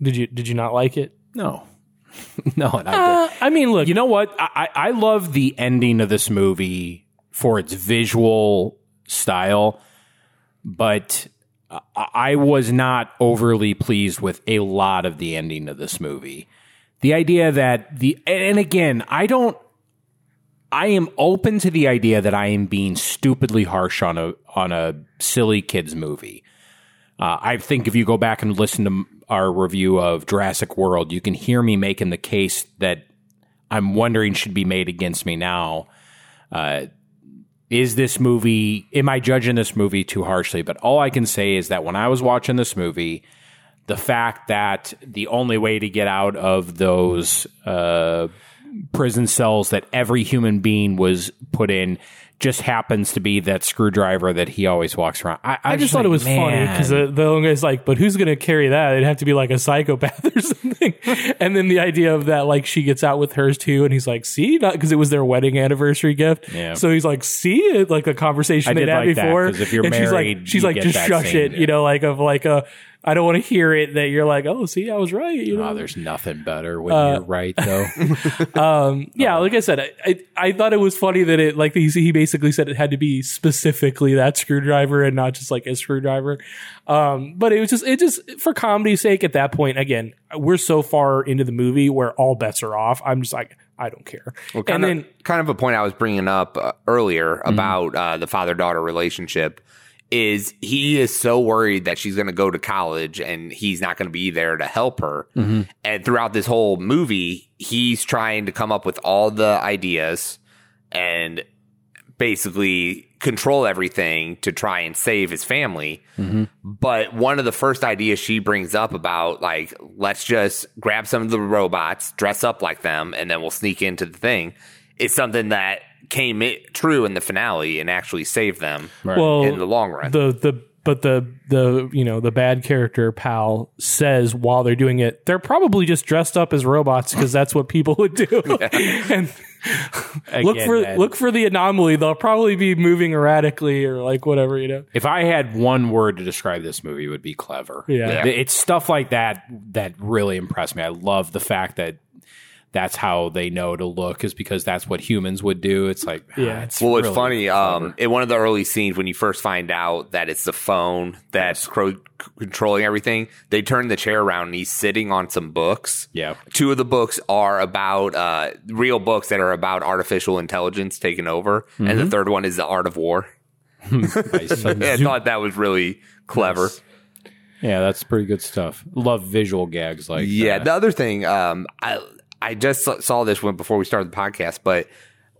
Did you did you not like it?
No, no, and I did.
Uh, I mean, look,
You know what? I, I I love the ending of this movie for its visual style, but I, I was not overly pleased with a lot of the ending of this movie. The idea that the and again, I don't. I am open to the idea that I am being stupidly harsh on a on a silly kids movie. Uh, I think if you go back and listen to our review of Jurassic World, you can hear me making the case that I'm wondering should be made against me now. Uh, is this movie, am I judging this movie too harshly? But all I can say is that when I was watching this movie, the fact that the only way to get out of those uh, prison cells that every human being was put in just happens to be that screwdriver that he always walks around. I,
I just thought it was funny because the, the guy's like, but who's going to carry that? It'd have to be like a psychopath or something. and then the idea of that, like she gets out with hers too, and he's like, see, not because it was their wedding anniversary gift.
Yeah.
So he's like, see, it like a conversation
I
they'd
did
had
like that,
before.
'cause if you're
and she's like, she's like, just shush it, you know, like of like a. I don't want to hear it that you're like, oh, see, I was right. You know,
Oh, there's nothing better when
Uh,
you're right, though.
yeah, like I said, I, I I thought it was funny that it like he he basically said it had to be specifically that screwdriver and not just like a screwdriver. Um, but it was just it just for comedy's sake at that point. Again, we're so far into the movie where all bets are off. I'm just like I don't care.
kind
and
of,
then
kind of a point I was bringing up uh, earlier
Mm-hmm.
about uh, the father daughter relationship is he is so worried that she's going to go to college and he's not going to be there to help her.
Mm-hmm.
And throughout this whole movie, he's trying to come up with all the ideas and basically control everything to try and save his family. But one of the first ideas she brings up about like, let's just grab some of the robots, dress up like them, and then we'll sneak into the thing is something that came it true in the finale and actually saved them
well
in the long run.
the the but the the you know the bad character pal says while they're doing it they're probably just dressed up as robots because that's what people would do and look for
man.
look for the anomaly they'll probably be moving erratically or like whatever you know
if I had one word to describe this movie, it would be clever.
Yeah.
Yeah.
It's stuff like that that really impressed me. I love the fact that that's how they know to look is because that's what humans would do. It's like, ah,
Yeah.
it's
well, it's
really
funny. Um, in one of the early scenes, when you first find out that it's the phone that's cro- controlling everything, they turn the chair around and he's sitting on some books.
Yeah.
Two of the books are about uh, real books that are about artificial intelligence taking over, and
Mm-hmm.
the third one is the art of war.
Nice.
I thought that was really clever.
yeah, that's pretty good stuff. Love visual gags like
Yeah.
that.
The other thing, um, I I just saw- this one before we started the podcast, but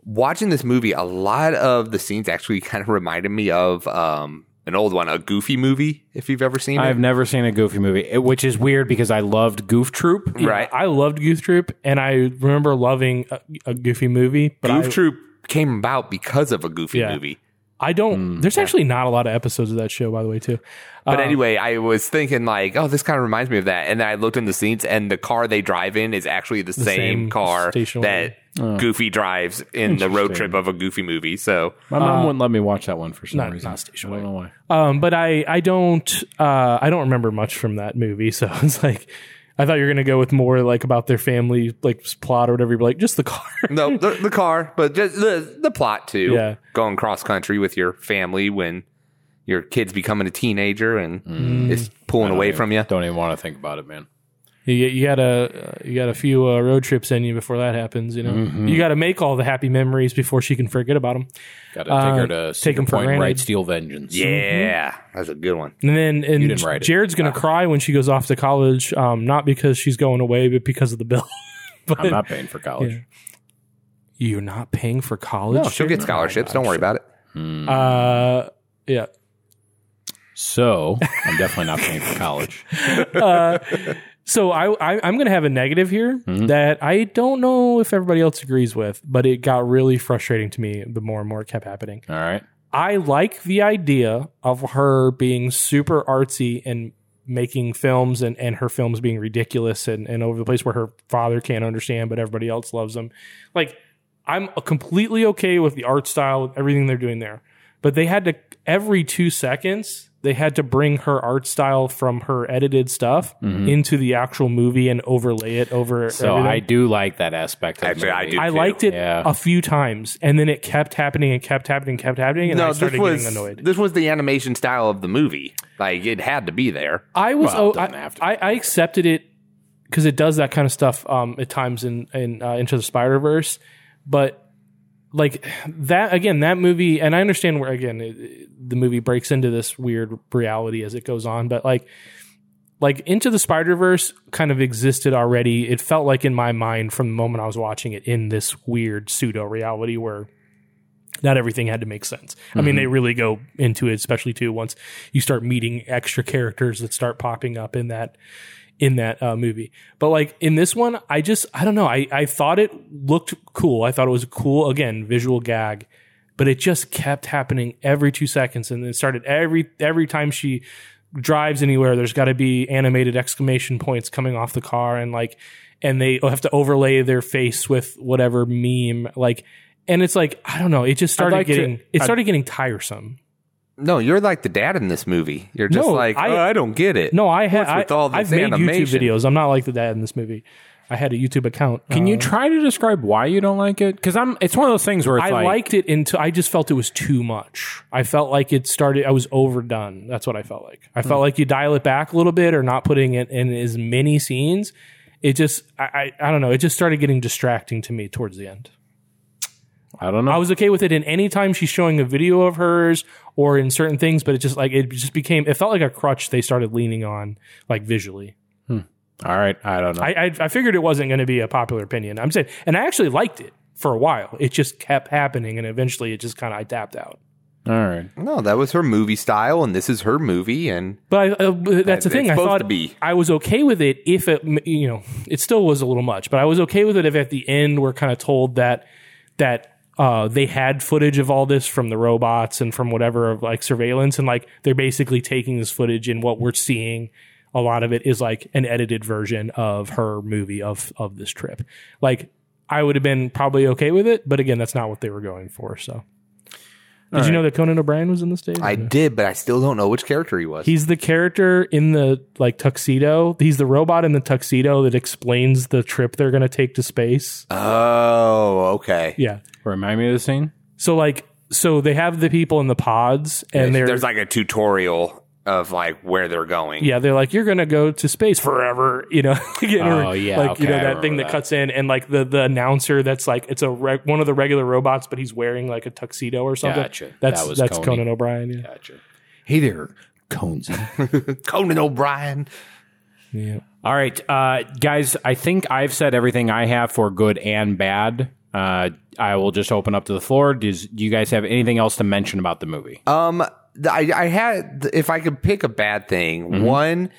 watching this movie, a lot of the scenes actually kind of reminded me of um, an old one, a Goofy movie. If you've ever seen it.
I've never seen a Goofy movie, which is weird because I loved Goof Troop.
right?
i loved goof troop and i remember loving a, a goofy movie but
Goof
I,
Troop came about because of a Goofy
Yeah.
movie.
I don't there's actually not a lot of episodes of that show by the way too
But
Uh,
anyway, I was thinking like, oh, this kind of reminds me of that. And then I looked in the scenes, and the car they drive in is actually the, same,
same
car
station
that Goofy drives in the road trip of a Goofy movie. So
My mom wouldn't let me watch that one for some
not-
reason.
not Station
I don't know why.
Um, but I I don't uh I don't remember much from that movie, so it's like I thought you were gonna go with more like about their family like plot or whatever. You'd be like just the car.
no, the, the car, but just the the plot too.
Yeah.
going cross country with your family when your kid's becoming a teenager and
Mm.
it's pulling away from you.
Don't even want to think about it, man.
You, you got a uh, you got a few uh, road trips in you before that happens. You know,
Mm-hmm.
you got to make all the happy memories before she can forget about them.
Got to take her
Uh,
to
take
Cedar
'em for
Point and
granted.
Right Steel Vengeance.
Yeah, that's a good one.
And then and
didn't write it.
Jared's gonna cry when she goes off to college, um, not because she's going away, but because of the bill. but
I'm not paying for college.
Yeah. you're not paying for college.
No, she'll get scholarships. Don't worry about it.
Uh, yeah.
So I'm definitely not paying for college.
So I, I I'm going to have a negative here
Mm-hmm.
that I don't know if everybody else agrees with, but it got really frustrating to me the more and more it kept happening.
All right.
I like the idea of her being super artsy and making films and, and her films being ridiculous and, and over the place where her father can't understand, but everybody else loves them. Like, I'm completely okay with the art style, with everything they're doing there. but they had to every two seconds they had to bring her art style from her edited stuff into the actual movie and overlay it over.
So
everything.
I do like that aspect. Of
Actually, I do.
I
too.
liked it
Yeah.
a few times, and then it kept happening and kept happening and kept happening, and I
this
started
was
getting annoyed.
this was the animation style of the movie. Like it had to be there.
I was
Well,
oh, I,
have.
I, I accepted it because it does that kind of stuff um, at times in in uh, Into the Spider Verse, but like that again, that movie, and I understand where again it, the movie breaks into this weird reality as it goes on, but like like Into the Spider Verse kind of existed already. It felt like in my mind from the moment I was watching it in this weird pseudo reality where not everything had to make sense. I mean, mm-hmm. they really go into it, especially too once you start meeting extra characters that start popping up in that in that uh, movie. But like in this one, I just I don't know. I I thought it looked cool. I thought it was a cool again visual gag, but it just kept happening every two seconds, and it started every every time she drives anywhere. There's got to be animated exclamation points coming off the car, and like and they have to overlay their face with whatever meme like. And it's like I don't know. It just started
like to-
getting it
I'd-
started getting tiresome.
No, you're like the dad in this movie. You're just
No,
like,
I-
oh, I don't get it.
No, I had
What's with
I,
all this
I've made
animation?
YouTube videos. I'm not like the dad in this movie. I had a YouTube account.
Can
Uh,
you try to describe why you don't like it? Because I'm. It's one of those things where it's
I
like,
liked it until I just felt it was too much. I felt like it started. I was overdone. That's what I felt like. I
Hmm.
felt like you dial it back a little bit or not putting it in as many scenes. It just, I, I, I don't know. It just started getting distracting to me towards the end.
I don't know.
I was okay with it in any time she's showing a video of hers or in certain things, but it just like it just became. It felt like a crutch they started leaning on, like visually.
All right. I don't know.
I, I, I figured it wasn't going to be a popular opinion. I'm saying, and I actually liked it for a while. It just kept happening, and eventually, it just kind of I tapped out.
All right.
No, that was her movie style, and this is her movie, and
But I, uh, but that's the thing. I
supposed
thought
to be.
I was okay with it if it, you know, it still was a little much. But I was okay with it if at the end we're kind of told that that uh, they had footage of all this from the robots and from whatever of like surveillance, and like they're basically taking this footage and what we're seeing. A lot of it is like an edited version of her movie of of this trip. Like I would have been probably okay with it, but again, that's not what they were going for. So. Did you know that Conan O'Brien was in the stage?
I did, but I still don't know which character he was.
He's the character in the like tuxedo. He's the robot in the tuxedo that explains the trip they're going to take to space.
oh, okay.
Yeah.
Remind me of the scene.
So like so they have the people in the pods and they're
There's like a tutorial of like where they're going.
yeah, they're like you're going to go to space forever, you know.
Oh, yeah,
Like you know that thing that,
that.
cuts in and like the the announcer that's like it's a reg- one of the regular robots but he's wearing like a tuxedo or something.
Gotcha.
That's
That was
that's
Coney.
Conan O'Brien, yeah.
Gotcha. Hey there, Conesy.
Conan O'Brien.
Yeah.
All right, uh, guys. I think I've said everything I have for good and bad. Uh, I will just open up to the floor. Does do you guys have anything else to mention about the movie?
Um, th- I, I had if I could pick a bad thing, one.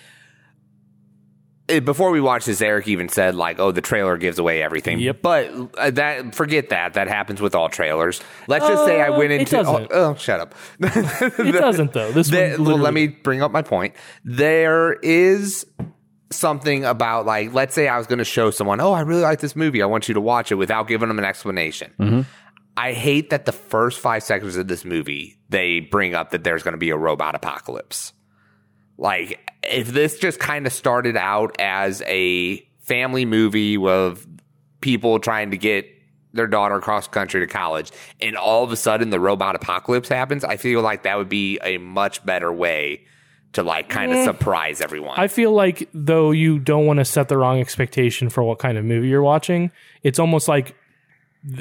eh, Before we watched this, Eric even said like, "Oh, the trailer gives away everything."
Yep.
But uh, that forget that. That happens with all trailers. Let's just say I
Uh,
went
it
into. Oh, oh, shut up.
It doesn't though. This one
well, let me bring up my point. There is something about like, let's say I was going to show someone, oh, I really like this movie. I want you to watch it without giving them an explanation. I hate that the first five seconds of this movie they bring up that there's going to be a robot apocalypse. Like, if this just kind of started out as a family movie with people trying to get their daughter across country to college, and all of a sudden the robot apocalypse happens, I feel like that would be a much better way to like kind of eh. surprise everyone.
I feel like though you don't want to set the wrong expectation for what kind of movie you're watching, it's almost like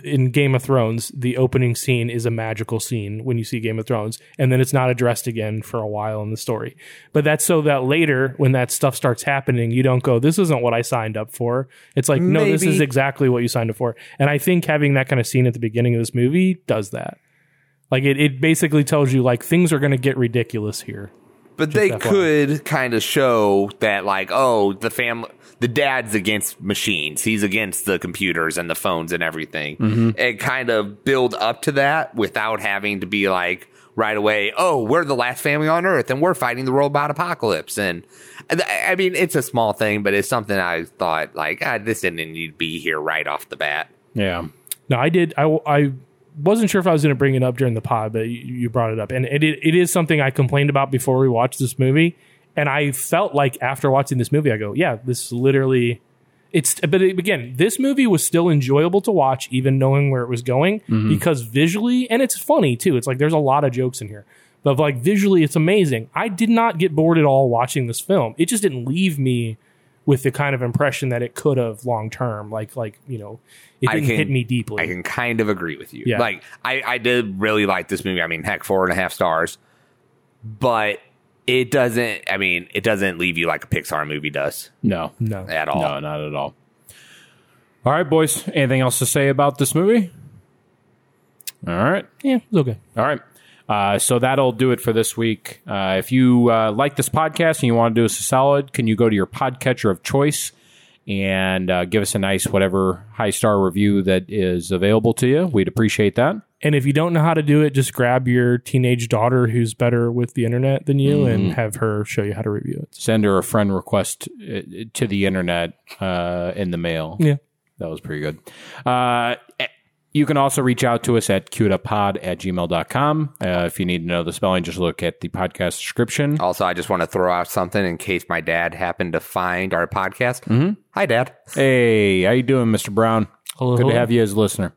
in Game of Thrones, the opening scene is a magical scene when you see Game of Thrones, and then it's not addressed again for a while in the story. But that's so that later, when that stuff starts happening, you don't go, "This isn't what I signed up for." It's like, no, this is exactly what you signed up for. And I think having that kind of scene at the beginning of this movie does that. Like it, it basically tells you like things are going to get ridiculous here.
But they
FYI.
could kind of show that, like, oh, the family, the dad's against machines. He's against the computers and the phones and everything. And kind of build up to that without having to be like right away, oh, we're the last family on earth and we're fighting the robot apocalypse. And I I mean, it's a small thing, but it's something I thought, like, ah, this didn't need to be here right off the bat.
Yeah.
No, I did. I, I wasn't sure if I was going to bring it up during the pod, but you, you brought it up, and it it is something I complained about before we watched this movie, and I felt like after watching this movie, I go, yeah, this literally. It's but it, again, this movie was still enjoyable to watch, even knowing where it was going, mm-hmm. because visually, and it's funny too. It's like there's a lot of jokes in here, but like visually, it's amazing. I did not get bored at all watching this film. It just didn't leave me with the kind of impression that it could have long term. Like like you know, it
I
didn't
can-
hit me deeply.
I can kind of agree with you.
Yeah.
Like I, I did really like this movie. I mean, heck, four and a half stars. But it doesn't. I mean, it doesn't leave you like a Pixar movie does
No,
no,
at all.
no, not at all. All right, boys. Anything else to say about this movie? All right.
yeah, it's okay.
All right. Uh, so that'll do it for this week. Uh, if you uh, like this podcast and you want to do us a solid, can you go to your podcatcher of choice and uh, give us a nice whatever high star review that is available to you? We'd appreciate that.
And if you don't know how to do it, just grab your teenage daughter who's better with the internet than you and have her show you how to review it.
Send her a friend request uh, to the internet uh, in the mail.
Yeah.
That was pretty good. Uh, you can also reach out to us at cuedappod at gmail.com. Uh, if you need to know the spelling, just look at the podcast description.
Also, I just want to throw out something in case my dad happened to find our podcast. Mm-hmm. Hi, Dad.
Hey, how you doing, Mr. Brown?
Hello,
Good to have you as a listener.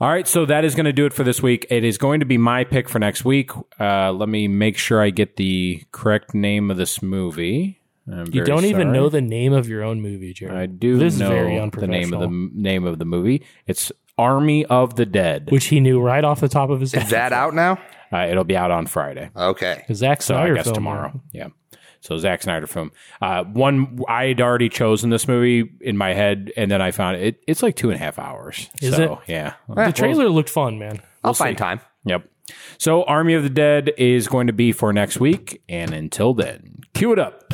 All right, so that is going to do it for this week. It is going to be my pick for next week. Uh, let me make sure I get the correct name of this movie. I'm
You don't even know the name of your own movie, Jared.
I do
This is
know
very
the name of the name of the movie. It's Army of the Dead.
which he knew right off the top of his head.
Is that out now?
Uh, it'll be out on Friday.
Okay.
Zack
So
Snyder
I guess
film,
tomorrow.
man.
Yeah. So Zack Snyder film. Uh, one I had already chosen this movie in my head, and then I found it. It's like two and a half hours.
Is
so,
it?
Yeah.
The trailer looked fun, man.
I'll find time.
Yep. So Army of the Dead is going to be for next week, and until then, cue it up.